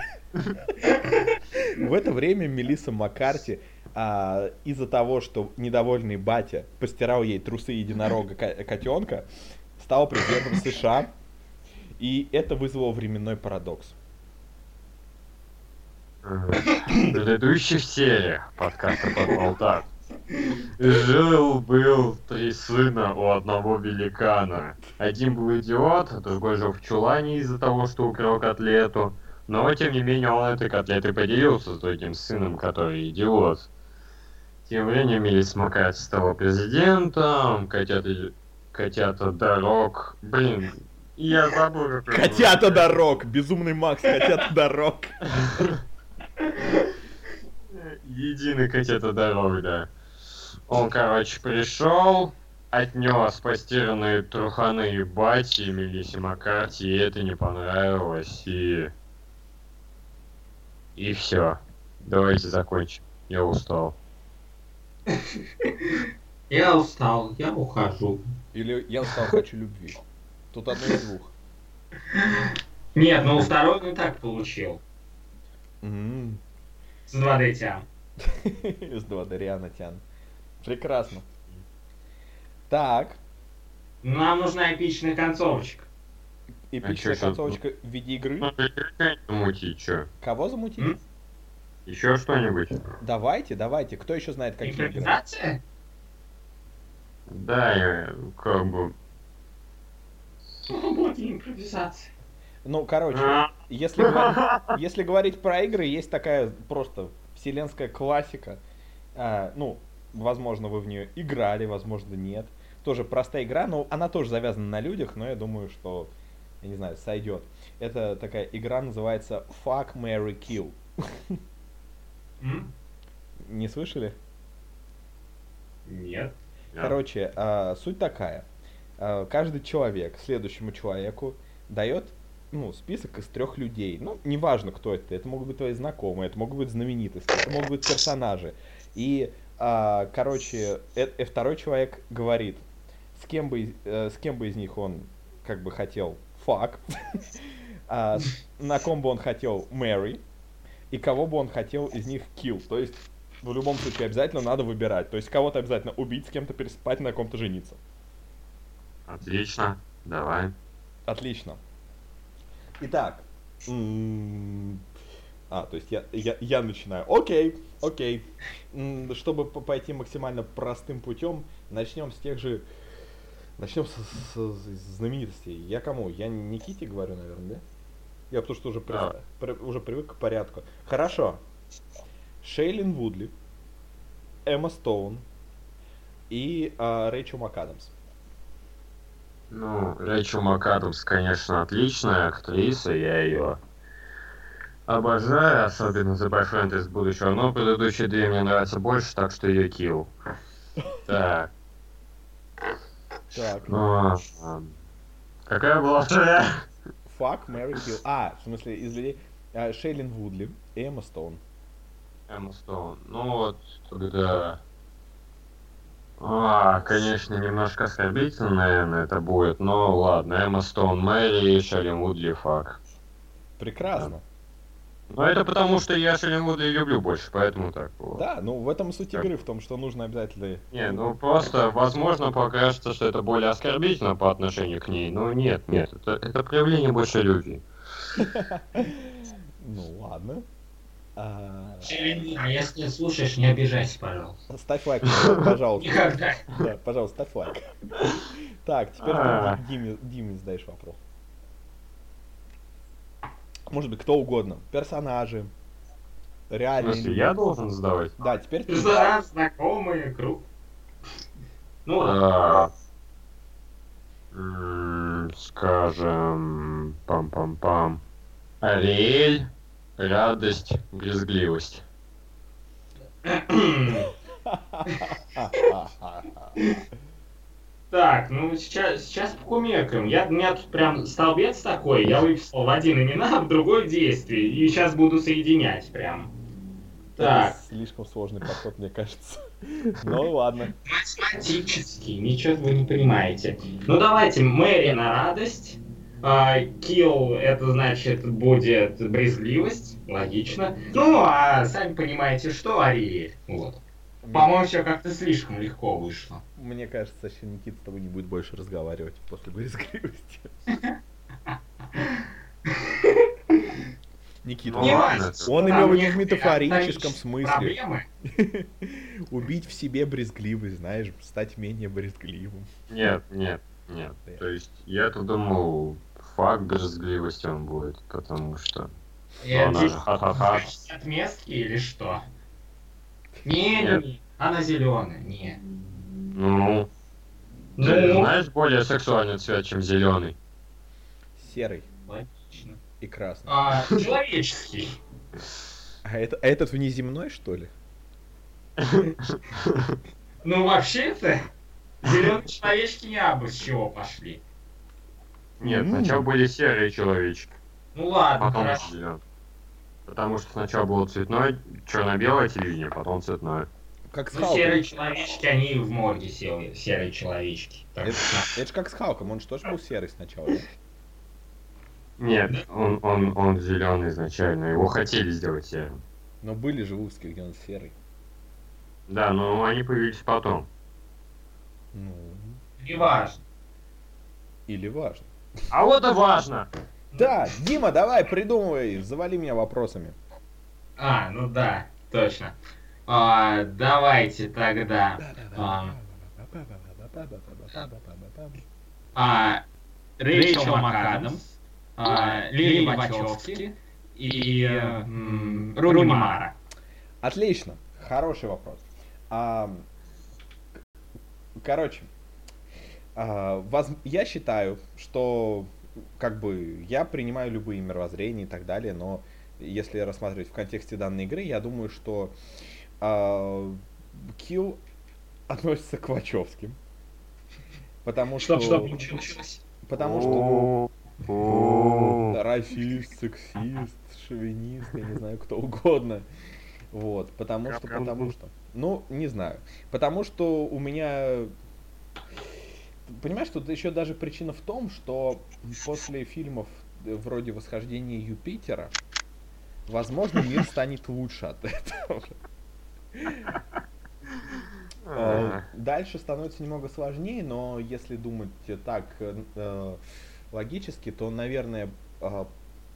В это время Мелисса Маккарти а, из-за того, что недовольный батя постирал ей трусы единорога ко- котенка, стала президентом США. И это вызвало временной парадокс. В предыдущих сериях подкаста «Подболтак» Жил-был три сына у одного великана. Один был идиот, другой жил в чулане из-за того, что украл котлету. Но, тем не менее, он этой котлетой поделился с другим сыном, который идиот. Тем временем Мелис Маккарти стала президентом, котята, котята дорог. Блин, я забыл, как Котята дорог! Безумный Макс, котята дорог! <laughs> Единый котята дорог, да. Он, короче, пришел, отнес постиранные труханы и бати Мелиссе Маккарти, и это не понравилось, и... И все. Давайте закончим. Я устал. <laughs> Я устал, я ухожу. Или я устал, хочу любви. Тут одно из двух. <laughs> Нет, ну второй он и так получил. С 2D тям. <laughs> С 2D Риана Тян. Прекрасно. Так, Нам нужна эпичная концовочка. эпичная чё, концовочка в виде игры. Ну, какая мутить, чё? Кого замутить? М? Еще что-нибудь? Давайте, давайте. Кто еще знает, какие игры? Импровизация? Да, я как бы... Ну, будет импровизация. Ну, короче, А, если говорить, если говорить про игры, есть такая просто вселенская классика. А, ну, возможно, вы в нее играли, возможно, нет. Тоже простая игра, но она тоже завязана на людях, но я думаю, что, я не знаю, сойдет. Это такая игра называется Fuck, Mary Kill. Не слышали? Нет. Короче, а, суть такая. А, каждый человек следующему человеку дает ну, список из трех людей. Ну, неважно, кто это. Это могут быть твои знакомые, это могут быть знаменитости, это могут быть персонажи. И, а, короче, э- э, второй человек говорит, с кем, бы, э, с кем бы из них он как бы хотел фак, <laughs> а, на ком бы он хотел marry, и кого бы он хотел из них kill. То есть, в любом случае, обязательно надо выбирать. То есть, кого-то обязательно убить, с кем-то переспать, на ком-то жениться. Отлично, давай. Отлично. Итак. А, то есть я, я, я начинаю. Окей, окей. Чтобы по- пойти максимально простым путем, начнем с тех же... Начнем с, с- с знаменитостей. Я кому? Я Никите говорю, наверное, да? Я потому что уже, при- Да. при- уже привык к порядку. Хорошо. Шейлин Вудли, Эмма Стоун и а, Рэйчел МакАдамс. Ну, Рэйчел МакАдамс, конечно, отличная актриса, я ее обожаю, особенно за Бойфренд из будущего, но предыдущие две мне нравятся больше, так что ее килл. <laughs> Так, Так. ну, а, какая была вторая? Fuck, Mary Kill. А, в смысле, из людей. а, Шейлин Вудли и Эмма Стоун. Эмма Стоун. Ну вот, тогда... А, конечно, немножко оскорбительно, наверное, это будет, но ладно. Эмма Стоун, Мэри и Шеллин Вудли, фак. Прекрасно. Но это потому, что я Шеллин Вудли люблю больше, поэтому так было. Да, ну в этом и суть игры, в том, что нужно обязательно... Не, ну просто, возможно, покажется, что это более оскорбительно по отношению к ней, но нет, нет, это, это проявление больше любви. <laughs> Ну ладно. А, Шелин, а если слушаешь, не обижайся, пожалуйста. Ставь лайк, пожалуйста. <laughs> Никогда. Да, пожалуйста, ставь лайк. Так, теперь А. Диме задаешь вопрос. Может быть, кто угодно. Персонажи. В Реальные смысле, люди. я должен задавать? Да, теперь ты... Да, знакомые, круг. Ну, А, Скажем, пам-пам-пам. Ариэль, радость, брезгливость. <coughs> <laughs> <laughs> Так, ну сейчас, сейчас покумекаем. Я, у меня тут прям столбец такой, я выписал <laughs> в один имена, в другой действие, и сейчас буду соединять прям. Так, Это слишком сложный подход, мне кажется. <laughs> Ну ладно. математический, ничего вы не понимаете. Ну давайте, Мэри на радость, Килл это значит будет брезгливость, логично. Ну, а сами понимаете, что Ариэль. Вот. По-моему, все как-то слишком легко вышло. Мне кажется, что Никита с тобой не будет больше разговаривать после брезгливости. Никита, Ну он- имел в виду в метафорическом смысле. Убить в себе брезгливость, знаешь, стать менее брезгливым. Нет, нет, нет. Да. То есть я-то думал, факт брезгливости он будет, потому что... Отместки или что? Не, не, не. Она зеленая, не. Ну, ты Ну, знаешь более сексуальный цвет, чем зеленый? Серый логично. и красный. А, человеческий. А это, а этот внеземной, что ли? Ну, вообще-то, зеленые человечки не абы с чего пошли. Нет, сначала были серые человечки, Ну ладно, потом хорошо. Потому что сначала было цветное, черно-белое телевидение, потом цветное. Как с Ну, Халком. серые человечки, они в морге сели, серые человечки. Так Это, же как с Халком, он же тоже был серый сначала. да? Нет, он, он, он зеленый изначально, его хотели сделать серым. Но были же выпуски, где он серый. Да, но они появились потом. Ну, И важно. или важно. А вот и важно! Да, Дима, давай, придумывай, завали меня вопросами. А, ну да, точно. А, давайте тогда. А, а, Рэйчел МакАдамс, а, Лили Вачовски и м, Руни Мара. Отлично, хороший вопрос. А, короче, а, воз- я считаю, что как бы я принимаю любые мировоззрения и так далее, но если рассматривать в контексте данной игры, я думаю, что Килл относится к Вачовским. Потому что... получилось? Потому что О, расист, сексист, шовинист, я не знаю, кто угодно. Вот, потому что, потому что, ну, не знаю, потому что у меня, понимаешь, тут еще даже причина в том, что после фильмов э, вроде «Восхождения Юпитера», возможно, мир станет лучше от этого. Э, Дальше становится немного сложнее, но если думать так э, логически, то, наверное,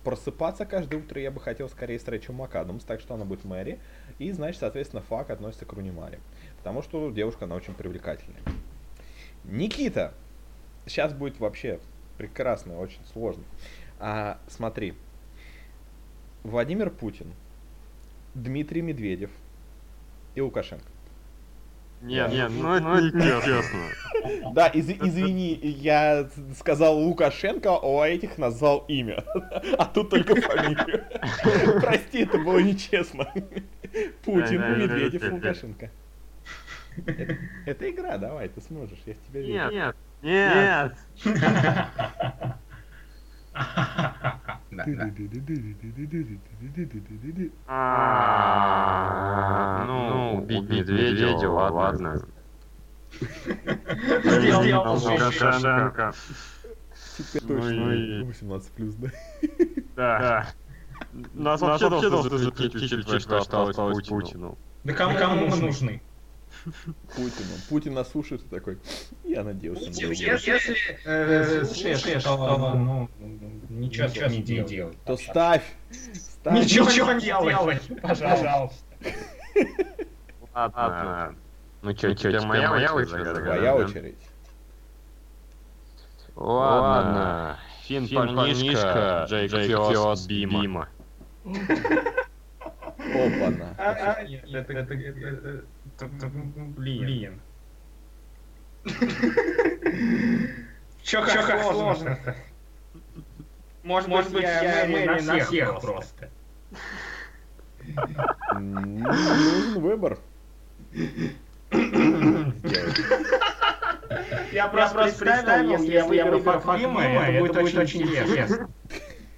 просыпаться каждое утро я бы хотел скорее с Рэйчел МакАдамс, так что она будет Мэри. И, значит, соответственно, фак относится к Рунимаре. Потому что девушка, она очень привлекательная. Никита! Сейчас будет вообще прекрасно, очень сложно. А, смотри. Владимир Путин, Дмитрий Медведев и Лукашенко. Нет, нет, ну это нечестно. Да, из- извини, я сказал Лукашенко, а у этих назвал имя. А тут только фамилию. <laughs> Прости, это было нечестно. Путин, Медведев. Лукашенко. Это- <laughs> Это игра, давай, ты сможешь, я в тебя верю. Нет, нет, нет. <laughs> <laughs> А, Ну, убить медведя, ладно. Сделал Ну, уже. Лукашенко. Теперь Ну точно и- 18 плюс, да? Да. Нас вообще должны запретить, учитывая, что осталось Путину. Да кому мы нужны? Путину. Путин нас слушает и такой, я надеюсь, он был». Если э, слушаешь, то ну, ничего не делай. то ставь, ставь. Ничего не делай, пожалуйста. Ладно. Ну чё, теперь моя очередь загадывать, Твоя да? очередь. Ладно. Фин парнишка, Джейк Фиос Бима. Опа-на. Это, это, блин. Чё как сложно-то? Может, может быть, я Мэри на всех просто. М, Нужен выбор. Я просто представил, если я выиграю Факвима, это будет очень интересно.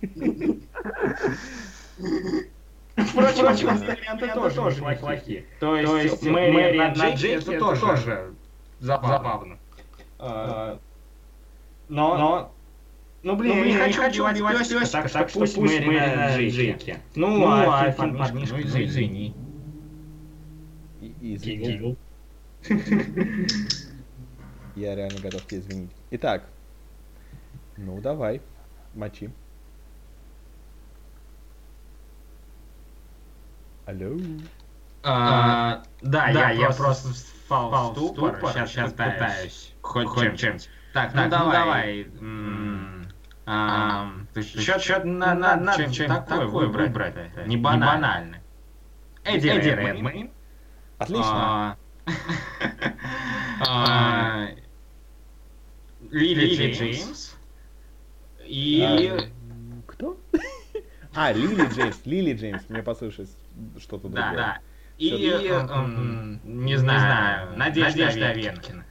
<laughs> Впрочем, инструменты тоже неплохие. То есть Мэри на Джейке это тоже забавно. А, Но, ну блин, я не хочу убивать песика, так что пусть Мэри на Джейке. Ну, а Финн парнишка, ну извини. И- Извини. Я реально готов тебе извинить. Итак. Ну, давай. Мочи. Алло. А, да, я, просто впал в ступор, сейчас, пытаюсь хоть, чем-нибудь. Так, ну давай. м, а, Что на, на, надо чем-то такое выбрать, не банально. Эдди, Эдди Редмейн. Отлично. а, <laughs> а, Лили Джеймс. И... А, Кто? <laughs> А, Лили Джеймс. Лили Джеймс. Мне послышалось что-то Да, другое. да. И, Всё. м, не знаю, Надежда Венкина.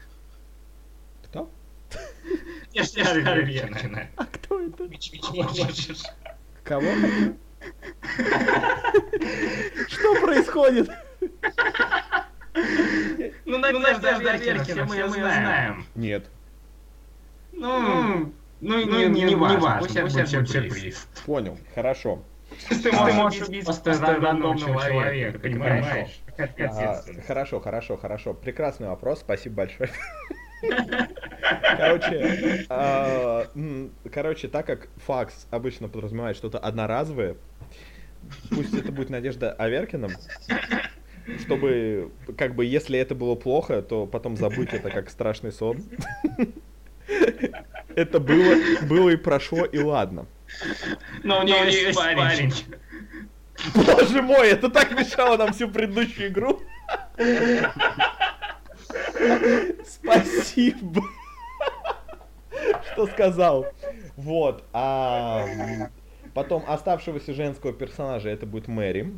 Кто? Надежда Венкина. А кто это? Кого? <laughs> Что происходит? Ну, Надежда Аверкина, все мы ее знаем. Нет. Ну, ну, не, не, не важно, пусть это будет сюрприз. Понял, хорошо. Ты можешь убить просто рандомного человека, понимаешь? А, хорошо, хорошо, хорошо. Прекрасный вопрос, спасибо большое. <laughs> Короче, а, м, короче, так как факс обычно подразумевает что-то одноразовое, пусть это будет Надежда Аверкиным, чтобы, как бы, если это было плохо, то потом забыть это как страшный сон. <laughs> Это было, было и прошло, и ладно. Но у нее есть парень. Боже мой, это так мешало нам всю предыдущую игру. Спасибо. Что сказал. Вот. А потом оставшегося женского персонажа это будет Мэри.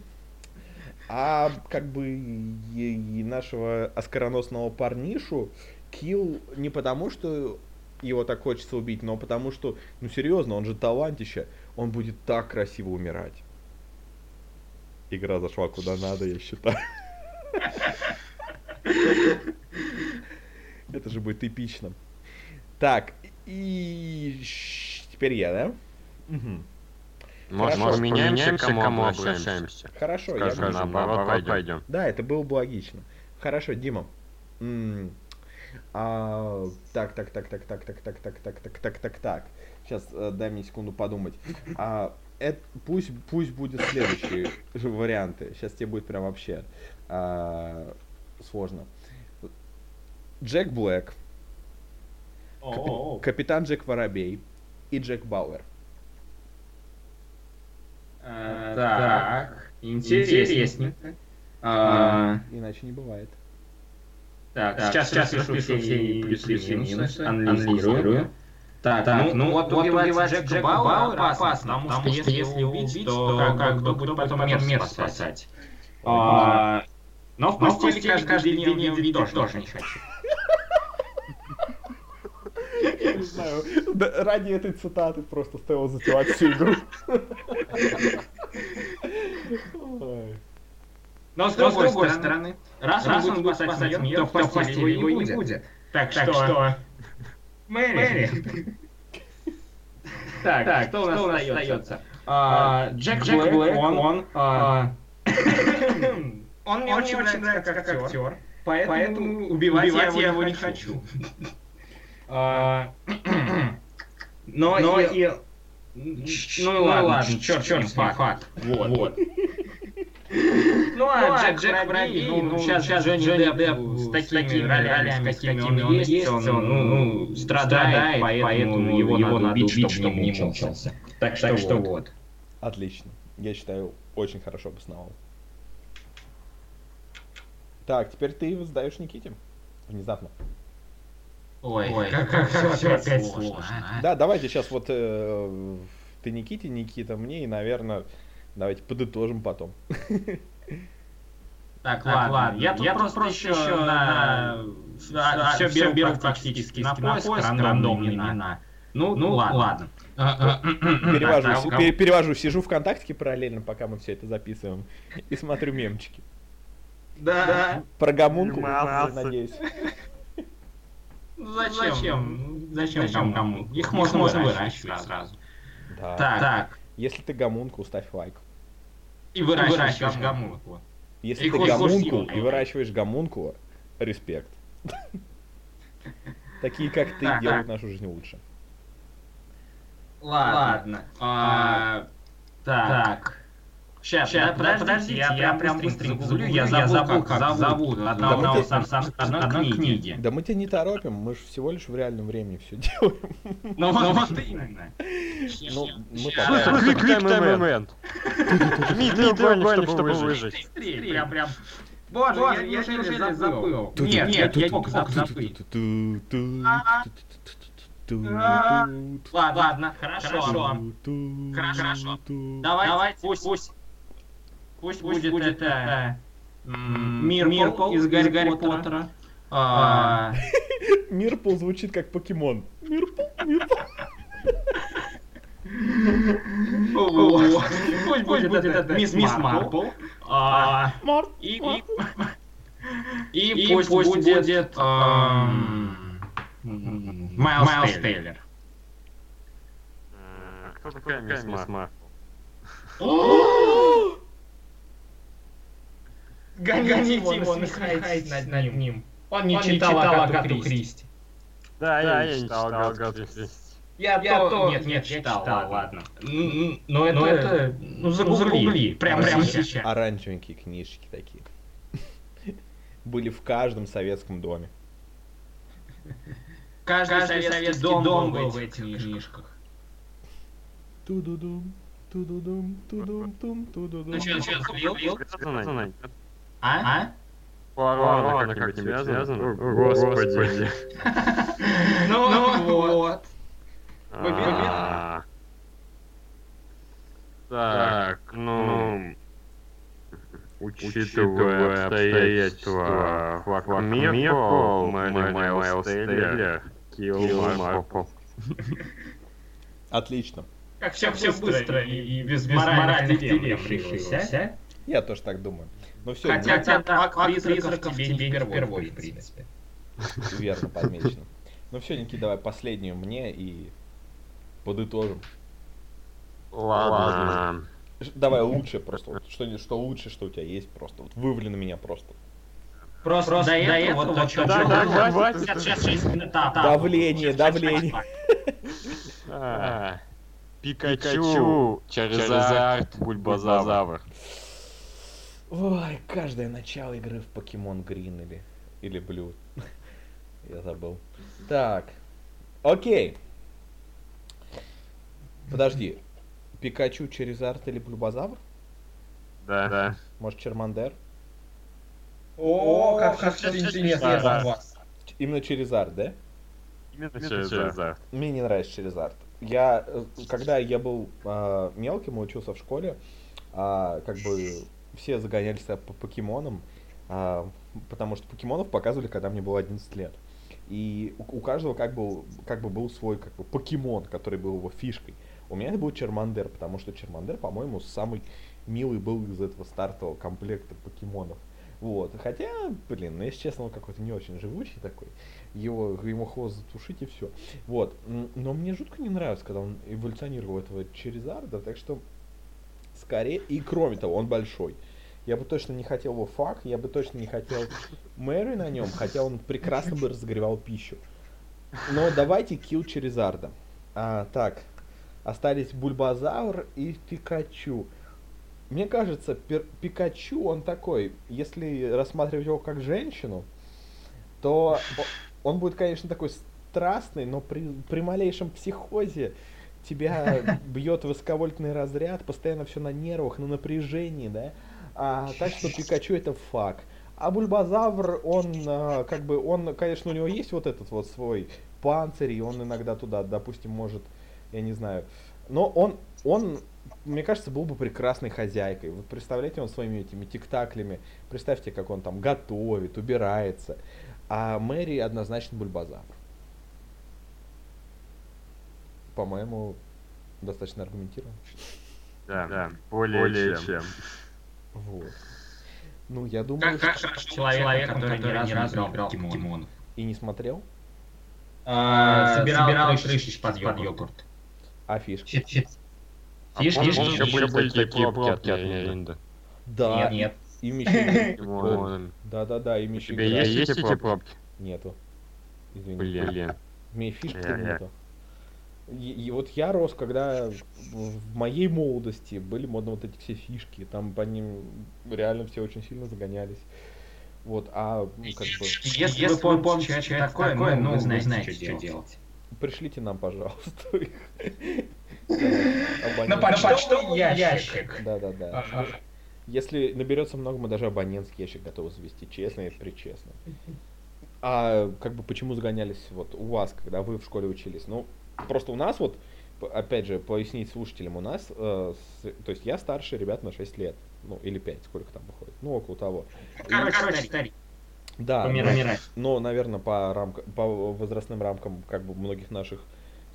А как бы и нашего оскароносного парнишу Килл не потому, что его так хочется убить, но потому что, ну серьезно, он же талантище, он будет так красиво умирать. Игра зашла куда надо, я считаю. Это же будет эпично. Так, и теперь я, да? Мгм. Может, Хорошо. поменяемся, к кому обращаемся? Хорошо, я Скажем, наоборот, пойдем. Да, это было бы логично. Хорошо, Дима. М, а, так, так, так, так, так, так, так, так, так, так, так, так, так. Сейчас дай мне секунду подумать. А, эт- пусть, пусть будут следующие варианты. Сейчас тебе будет прям вообще а, сложно. Джек Блэк, О, Капитан Джек Воробей и Джек Бауэр. э, Так, интересненько. А, Иначе не бывает. Так, сейчас, сейчас пишу все плюсы и минусы, анализирую. Так, так, ну вот убивать Джека Бауэра опасно, потому что если его убить, то как, кто будет потом мир спасать. А, Но в постели каждый день я увидеть тоже не хочу. <laughs> Я не знаю. Ради этой цитаты просто стоило затевать всю игру. <laughs> Но с другой стороны, раз он будет спасать мир, то в постели его и не будет. Так что... Мэри. Так, что у нас остается? А, Джек Блэк, он... а, Он мне очень нравится как актер, поэтому убивать я его не хочу. <laughs> А, <clears throat> Но и... Ну ладно, черт, черт, факт. Вот. Ну а Джек Воробей, ну сейчас Джонни Депп с такими ролями, с какими он есть, он ну, страдает, поэтому его надо убить, чтобы не мучился. Так что вот. Отлично. Я считаю, очень хорошо обосновал. Так, теперь ты задаешь Никите. Внезапно. Ой, как, как, все опять сложно. а. Да, давайте сейчас вот э, ты Никите, Никита мне, и, наверное, давайте подытожим потом. Так, ладно, я тут просто еще на... Все беру, беру практически на поиск, рандомные имена. Ну, ну ладно. Перевожу, Так, си- а- пере- перевожу, сижу ВКонтакте параллельно, пока мы все это записываем, и смотрю мемчики. Да. Про гомункул, Мемасы. надеюсь. Ну зачем? Зачем кому? кому? Их можно, выращивать сразу. Да. Так, так. Если ты гомункул, ставь лайк. И выращиваешь гомункула. Если И ты гомункул и выращиваешь гомункула, респект. <laughs> Такие, как ты, делают нашу жизнь лучше. Ладно. А, Так. Сейчас, сейчас, подождите, я прям быстренько загуглю, я забыл, как зовут Да одного мы сам сам одной книги. Да мы тебя не торопим, мы же всего лишь в реальном времени все делаем. Ну вот именно. Ну, мы Quick time event. Жми треугольник, чтобы выжить. Прям. Боже, я, я неужели забыл? Нет, нет, я не мог забыть. Ладно, ладно, хорошо. Хорошо. Давай, давай, пусть, пусть, пусть будет это м, Мирпл из Гарри, Гарри Поттера. А, Мирпл звучит как покемон. Мирпл, Мирпл. Пусть будет это мисс Марпл. А, И и- пусть будет ам, Майлз Тейлор. Э, Кто такая мисс Марпл? Гоните его, насмехайтесь над ним. Он не читал Агату Кристи. Да, я не читал Агату Кристи. Я, то... Нет, нет, читал, ладно. Н- Но это... это... Ну, загугли. Прямо, прямо сейчас. Оранжевенькие книжки такие. Были в каждом советском доме. Каждый советский дом был в этих книжках. Тудудум, тудудум, тудум, тум, тудудум. Ну что, что, А? А? Ворона как-нибудь связано? Господи. <laughs> Ну вот. А. Так, ну... Учитывая обстоятельства, Хвак Миркл, Мэри Майлз Килл Марпл. Отлично. Как все, все быстро и, и без, без моральных дилемм решилось, а? Я тоже так думаю. Ну все, Хотя, хотя так, призраков тебе не впервой, в принципе. <laughs> верно подмечено. Ну все, Ники, давай последнюю мне и подытожим. Ладно. Давай лучше просто. Что, что лучше, что у тебя есть просто. Вот вывали на меня просто. Просто, до этого вот то, что Да, да, хватит. Да, да. Давление, давление. <laughs> А, Пикачу, Чаризард, Бульбазавр. Ой, каждое начало игры в Pokemon Green или, или Blue. <laughs> Я забыл. Так. Окей. Подожди. Пикачу, Черезард или Бульбазавр? Да, да. Может, Чермандер? О, как, все интересно Да. у вас. Именно Черезард, да? Именно Чаризард. Мне не нравится Черезард. Я, э, когда я был а, мелким учился в школе, а, как бы все загонялись по по покемонам, а, потому что покемонов показывали, когда мне было 11 лет. И у, у каждого как бы, как бы был свой как бы, покемон, который был его фишкой. У меня это был Чермандер, потому что Чермандер, по-моему, самый милый был из этого стартового комплекта покемонов. Вот. Хотя, блин, ну если честно, он какой-то не очень живучий такой. Его, ему хвост затушить и все. Вот. Но мне жутко не нравится, когда он эволюционировал этого Черезарда, так что скорее. И кроме того, он большой. Я бы точно не хотел его фак, я бы точно не хотел Мэри на нем, хотя он прекрасно бы разогревал пищу. Но давайте килл Черезарда. А, так, остались Бульбазавр и Пикачу. Мне кажется, Пер- Пикачу, он такой, если рассматривать его как женщину, то он будет, конечно, такой страстный, но при, при малейшем психозе тебя бьет высоковольтный разряд, постоянно все на нервах, на напряжении, да. А, так что Пикачу это факт. А Бульбазавр, он а, как бы, он, конечно, у него есть вот этот вот свой панцирь, и он иногда туда, допустим, может, я не знаю, но он, он, мне кажется, был бы прекрасной хозяйкой. Вот представляете, он своими этими тиктаклями, представьте, как он там готовит, убирается. А Мэри однозначно Бульбазавр. По-моему, достаточно аргументированно. Да, да, более чем. Вот. Ну, я думаю, Как, что- как, как человек, который, ни разу не играл в покемонов. и не смотрел. А, собирал, крышечки под йогурт. А фишки? Щит. А Фишки, помнишь, фишки, еще фишки. были такие пробки от Нинтендо? Да. Нет, нет. <laughs> Им еще... Да-да-да, им У еще тебя играть есть эти пробки? Нету. Извини. Блин. У и фишки нету. И, и вот я рос, когда в, моей молодости были модны вот эти все фишки, там по ним реально все очень сильно загонялись. Вот, а ну, как бы Если, вы помните, что это такое, ну, вы знаете, что делать. пришлите нам, пожалуйста. <laughs> их. На почтовый ящик. Да-да-да. Если наберется много, мы даже абонентский ящик готовы завести, честно и причестно. А как бы почему загонялись вот у вас, когда вы в школе учились? Ну, просто у нас вот, опять же, пояснить слушателям, у нас, э, с- то есть я старше ребят на 6 лет, ну, или 5, сколько там выходит, ну, около того. Короче, короче, старик. Да, но, но, наверное, по, рамкам, по возрастным рамкам как бы многих наших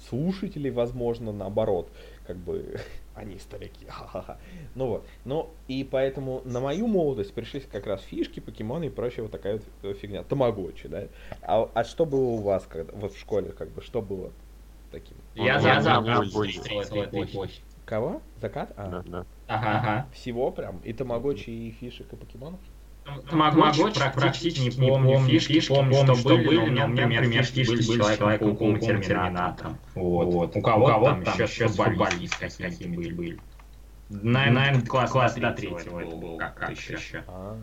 слушателей, возможно, наоборот, как бы <laughs> они старики, <laughs> ха-ха-ха. Ну вот, ну и поэтому на мою молодость пришли как раз фишки, покемоны и прочая вот такая вот э, фигня, тамагочи, да. А, а что было у вас когда, вот в школе, как бы, что было таким? Я за за. Кого? Закат? А, Да, да. Ага, ага. всего прям? И тамагочи, и фишек, и покемонов? Тамагочи практически не помню фишки, помню, что были, но у меня, например, фишки были с Человеком-пауком и Терминатором. Вот. У кого-то там еще, футболист какие-то были. были. Наверное, класс, класс до третьего был как еще. А.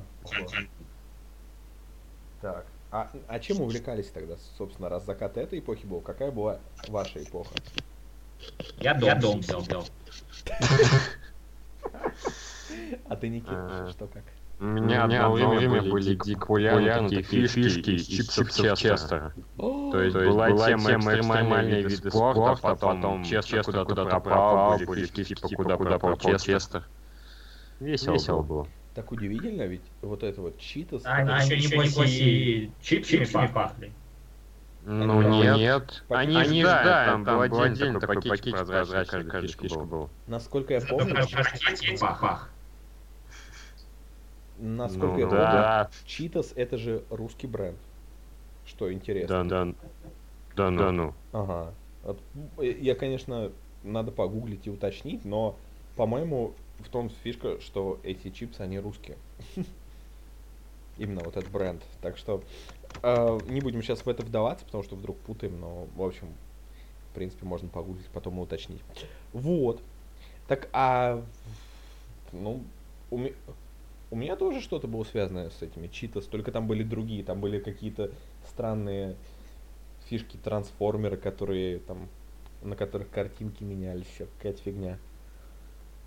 Так. А, а чем увлекались тогда, собственно, раз закат этой эпохи был? Какая была ваша эпоха? Я дом, дом сделал. <laughs> А ты, Никита, А. что как? У меня одно время были дико популярны такие фишки из чипсов. То есть была тема экстремальные виды спорта, потом Честер куда-то пропал, были фишки типа куда пропал Честер. Весело было. Так удивительно, ведь вот это вот читас. Они еще, небось, и чипсами пахли. Ну Они нет, Они они ж, да, там был отдельно такой пакетик прозрачный, каждая фишка был. Насколько я помню, Пах. насколько Ну я помню, да, Читас это же русский бренд. Что интересно. да, да, да, да, ну. Ага. Я, конечно, надо погуглить и уточнить, но, по-моему, в том фишка, что эти чипсы, они русские. <laughs> Именно вот этот бренд. Так что э, не будем сейчас в это вдаваться, потому что вдруг путаем, но, в общем, в принципе, можно погуглить, потом уточнить. Вот. Так, а... Ну, у, ме- у меня тоже что-то было связанное с этими читас, только там были другие, там были какие-то странные фишки трансформеры, которые там на которых картинки менялись, еще какая-то фигня.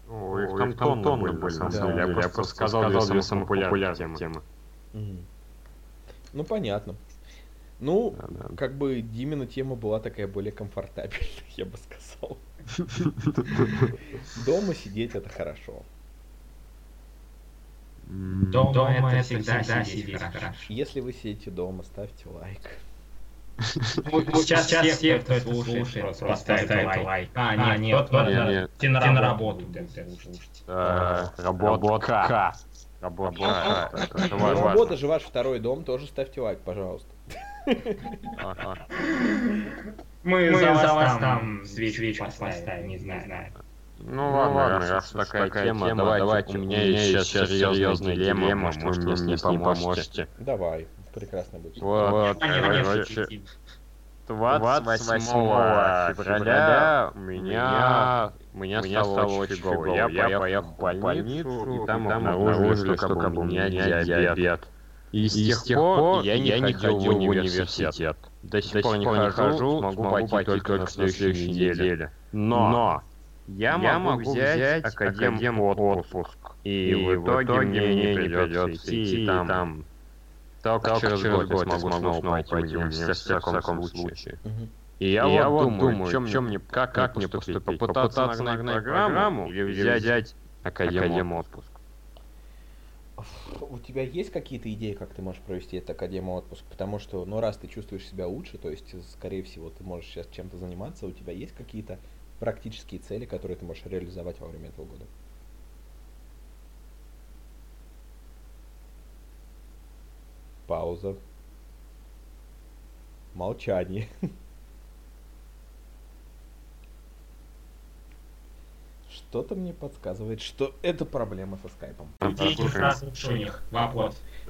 Ой, их там тонны были, на самом Да. деле. Я просто сказал две самые популярные темы. Мгм. Ну, понятно. Ну, Да, да. как бы Димина тема была такая более комфортабельная, я бы сказал. <laughs> Дома сидеть это хорошо. Дома это всегда сидеть хорошо. Если вы сидите дома, ставьте лайк. Сейчас, сейчас все, кто это слушает, поставит лайк. А, нет, тот, Нет, тот, нет. те на работу. Это- это Ну, работа же ваш второй дом, тоже ставьте лайк, пожалуйста. Мы, за вас там свечку поставим, не знаю. Ну ладно, раз такая тема, давайте, у меня есть сейчас серьезная дилемма, может вы мне с ней поможете. Давай, прекрасно будет. Вот, короче, 28 февраля у меня, у меня стало очень фигово. Я поехал в больницу, и там обнаружили, что как бы у меня диабет. И с тех пор я не ходил в университет. До сих пор не хожу, смогу пойти только на следующей неделе. Но я могу взять академ отпуск. И в итоге мне не придется идти, и там только через год я смогу снова пойти в университет в таком случае. Мгм. И я, вот думаю, чем, чем мне, как, как мне поступить? Попытаться нагнать программу или взять академ отпуск? У тебя есть какие-то идеи, как ты можешь провести этот академ отпуск? Потому что, ну, раз ты чувствуешь себя лучше, то есть, скорее всего, ты можешь сейчас чем-то заниматься, у тебя есть какие-то практические цели, которые ты можешь реализовать во время этого года? Пауза. Молчание. Что-то мне подсказывает, что это проблема со скайпом.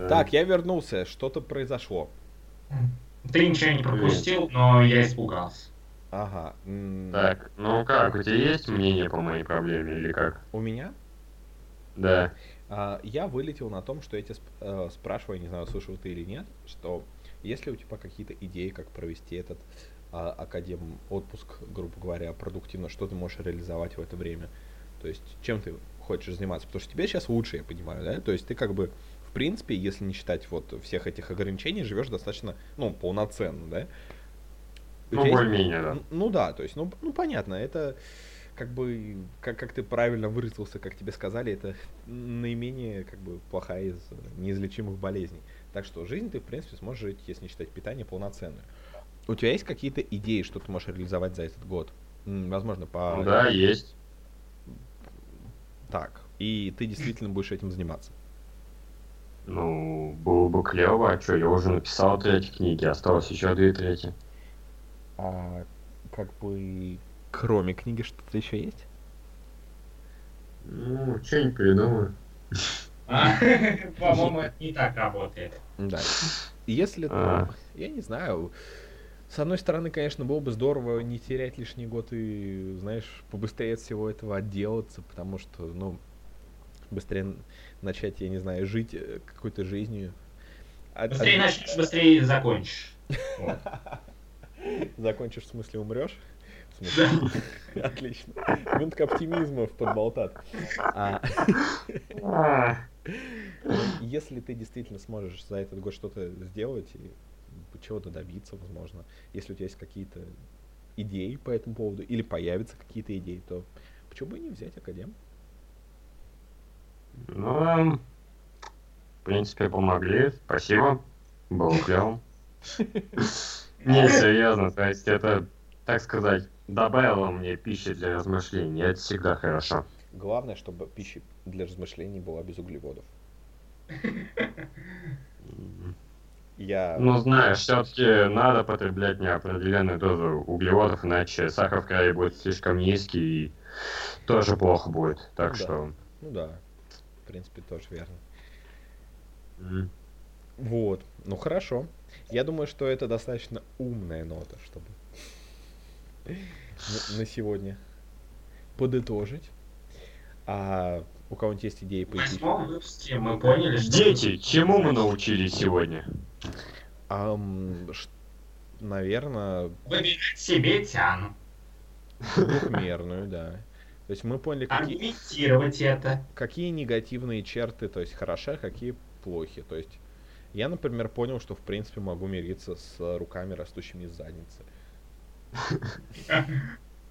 Так, я вернулся, что-то произошло. Ты ничего не пропустил, но я испугался. Ага. Так, ну как, у тебя есть мнение по моей проблеме или как? У меня? Да. А, я вылетел на том, что я тебя э, спрашиваю, не знаю, слышал ты или нет, что есть ли у тебя какие-то идеи, как провести этот а, академ отпуск, грубо говоря, продуктивно, что ты можешь реализовать в это время? То есть, чем ты хочешь заниматься? Потому что тебе сейчас лучше, я понимаю, да? То есть ты как бы, в принципе, если не считать вот всех этих ограничений, живешь достаточно, ну, полноценно, да? Ну, более-менее, да. Ну да, то есть, ну, ну понятно, это как бы, как, как ты правильно выразился, как тебе сказали, это наименее как бы плохая из неизлечимых болезней. Так что жизнь ты, в принципе, сможешь жить, если не считать питание, полноценную. У тебя есть какие-то идеи, что ты можешь реализовать за этот год? Возможно, по... Ну Да, есть. Так. И ты действительно будешь этим заниматься. Ну, было бы клево, а что, я уже написал третьи книги, осталось еще две трети. А как бы кроме книги что-то еще есть? Ну, что-нибудь придумаю. А, <laughs> По-моему, это не так работает. Да. Если, А. я не знаю, с одной стороны, конечно, было бы здорово не терять лишний год и, знаешь, побыстрее от всего этого отделаться, потому что, ну, быстрее начать, я не знаю, жить э, какой-то жизнью. А- Быстрее начнешь, быстрее закончишь. <laughs> Закончишь, в смысле, умрешь? Отлично. Минутка оптимизма в подболтат. А, А, Ну, Если ты действительно сможешь за этот год что-то сделать и чего-то добиться, возможно, если у тебя есть какие-то идеи по этому поводу или появятся какие-то идеи, то почему бы и не взять академ? Ну, эм, в принципе, помогли, спасибо, было клево. <laughs> Не, серьезно, то есть это, так сказать, добавило мне пищи для размышлений, это всегда хорошо. Главное, чтобы пища для размышлений была без углеводов. Я... Ну, знаешь, все-таки надо потреблять неопределенную дозу углеводов, иначе сахар в крови будет слишком низкий и тоже плохо будет. Так Ну да. что... Ну да, в принципе, тоже верно. м, Вот, ну хорошо. Я думаю, что это достаточно умная нота, чтобы на, сегодня подытожить. А у кого-нибудь есть идеи В по восьмом выпуске мы поняли, что... Дети, чему мы научились сегодня? наверное, Выбирать себе тяну. двухмерную, да. То есть мы поняли, какие, Аргументировать это. какие негативные черты, то есть хороши, а какие плохи. То есть я, например, понял, что в принципе могу мириться с руками, растущими из задницы.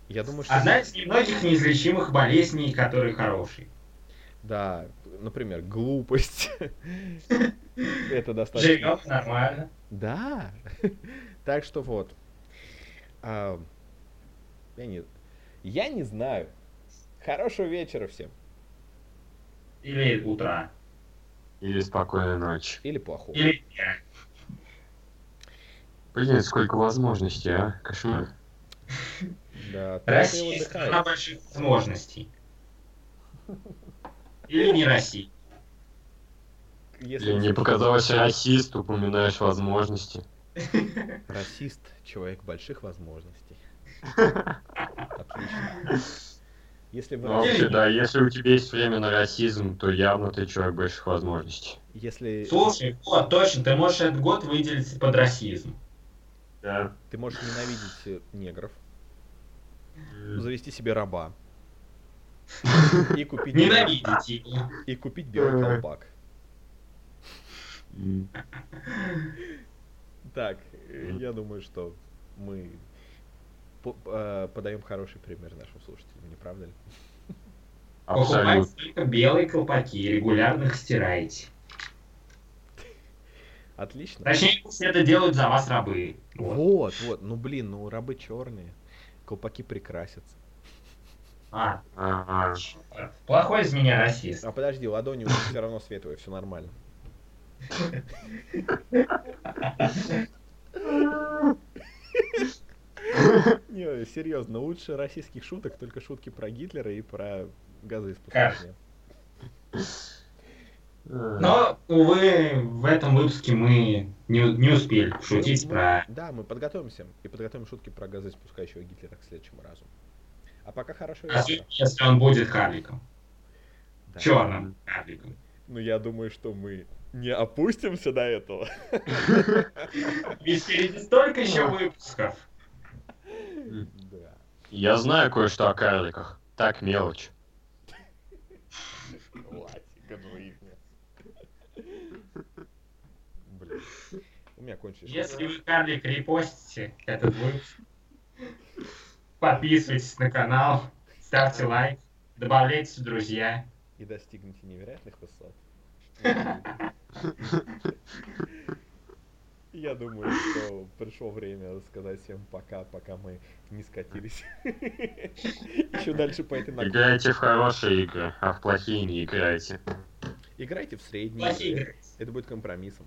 Я думаю, что... Одна из немногих неизлечимых болезней, которые хорошие. Да, например, глупость. <laughs> Это достаточно... Живем нормально. Да. Так что вот. А, Я не... Я не знаю. Хорошего вечера всем. Или утра. Или спокойной ночи. Или плохого. Или дня. Блин, сколько возможностей, а? Кошмар. Да, Россия страна больших возможностей. Или не Россия. Если Блин, мне показалось, расист, упоминаешь возможности. расист, человек больших возможностей. <laughs> Отлично. Если вы, Ну, вообще, да, если у тебя есть время на расизм, то явно ты человек больших возможностей. если Слушай, вот, точно, ты можешь этот год выделить под расизм. Да. ты можешь ненавидеть э, негров, завести себе раба и купить Ненавидеть его. и купить белый колпак. М. Так, э, я думаю, что мы по- э, подаем хороший пример нашим слушателям, не правда ли? Покупайте Абсолютно. только белые колпаки регулярно их стираете. Отлично. Точнее, пусть это делают за вас рабы. Вот. Вот, вот, ну блин, ну рабы черные, колпаки прекрасятся. А, Ага. чёрт. плохой из меня расист. А подожди, ладони у них все равно светлые, все нормально. Не, серьезно, лучше российских шуток только шутки про Гитлера и про газоиспускание. Но, увы, в этом выпуске мы не, не успели шутить Мы- про... Да, мы подготовимся и подготовим шутки про газоиспускающего Гитлера к следующему разу. А пока хорошо. Особенно, если он будет Харликом. Да. Черным Харликом. Ну я думаю, что мы не опустимся до этого. <laughs> Ведь впереди столько еще выпусков. Да. Я знаю кое-что о карликах. Так, мелочь. меня кончились. Если вы, Карлик, репостите этот выпуск, подписывайтесь на канал, ставьте лайк, добавляйтесь в друзья. И достигните невероятных высот. <laughs> Я думаю, что пришло время сказать всем пока, пока мы не скатились. <laughs> Еще дальше по этой накладке. Играйте в хорошие игры, а в плохие не играйте. Играйте в средние игры. Это будет компромиссом.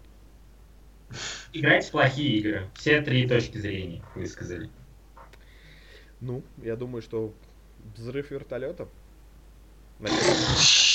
Играйте в плохие игры. Все три точки зрения высказали. Ну, я думаю, что взрыв вертолета. Наверное. <laughs>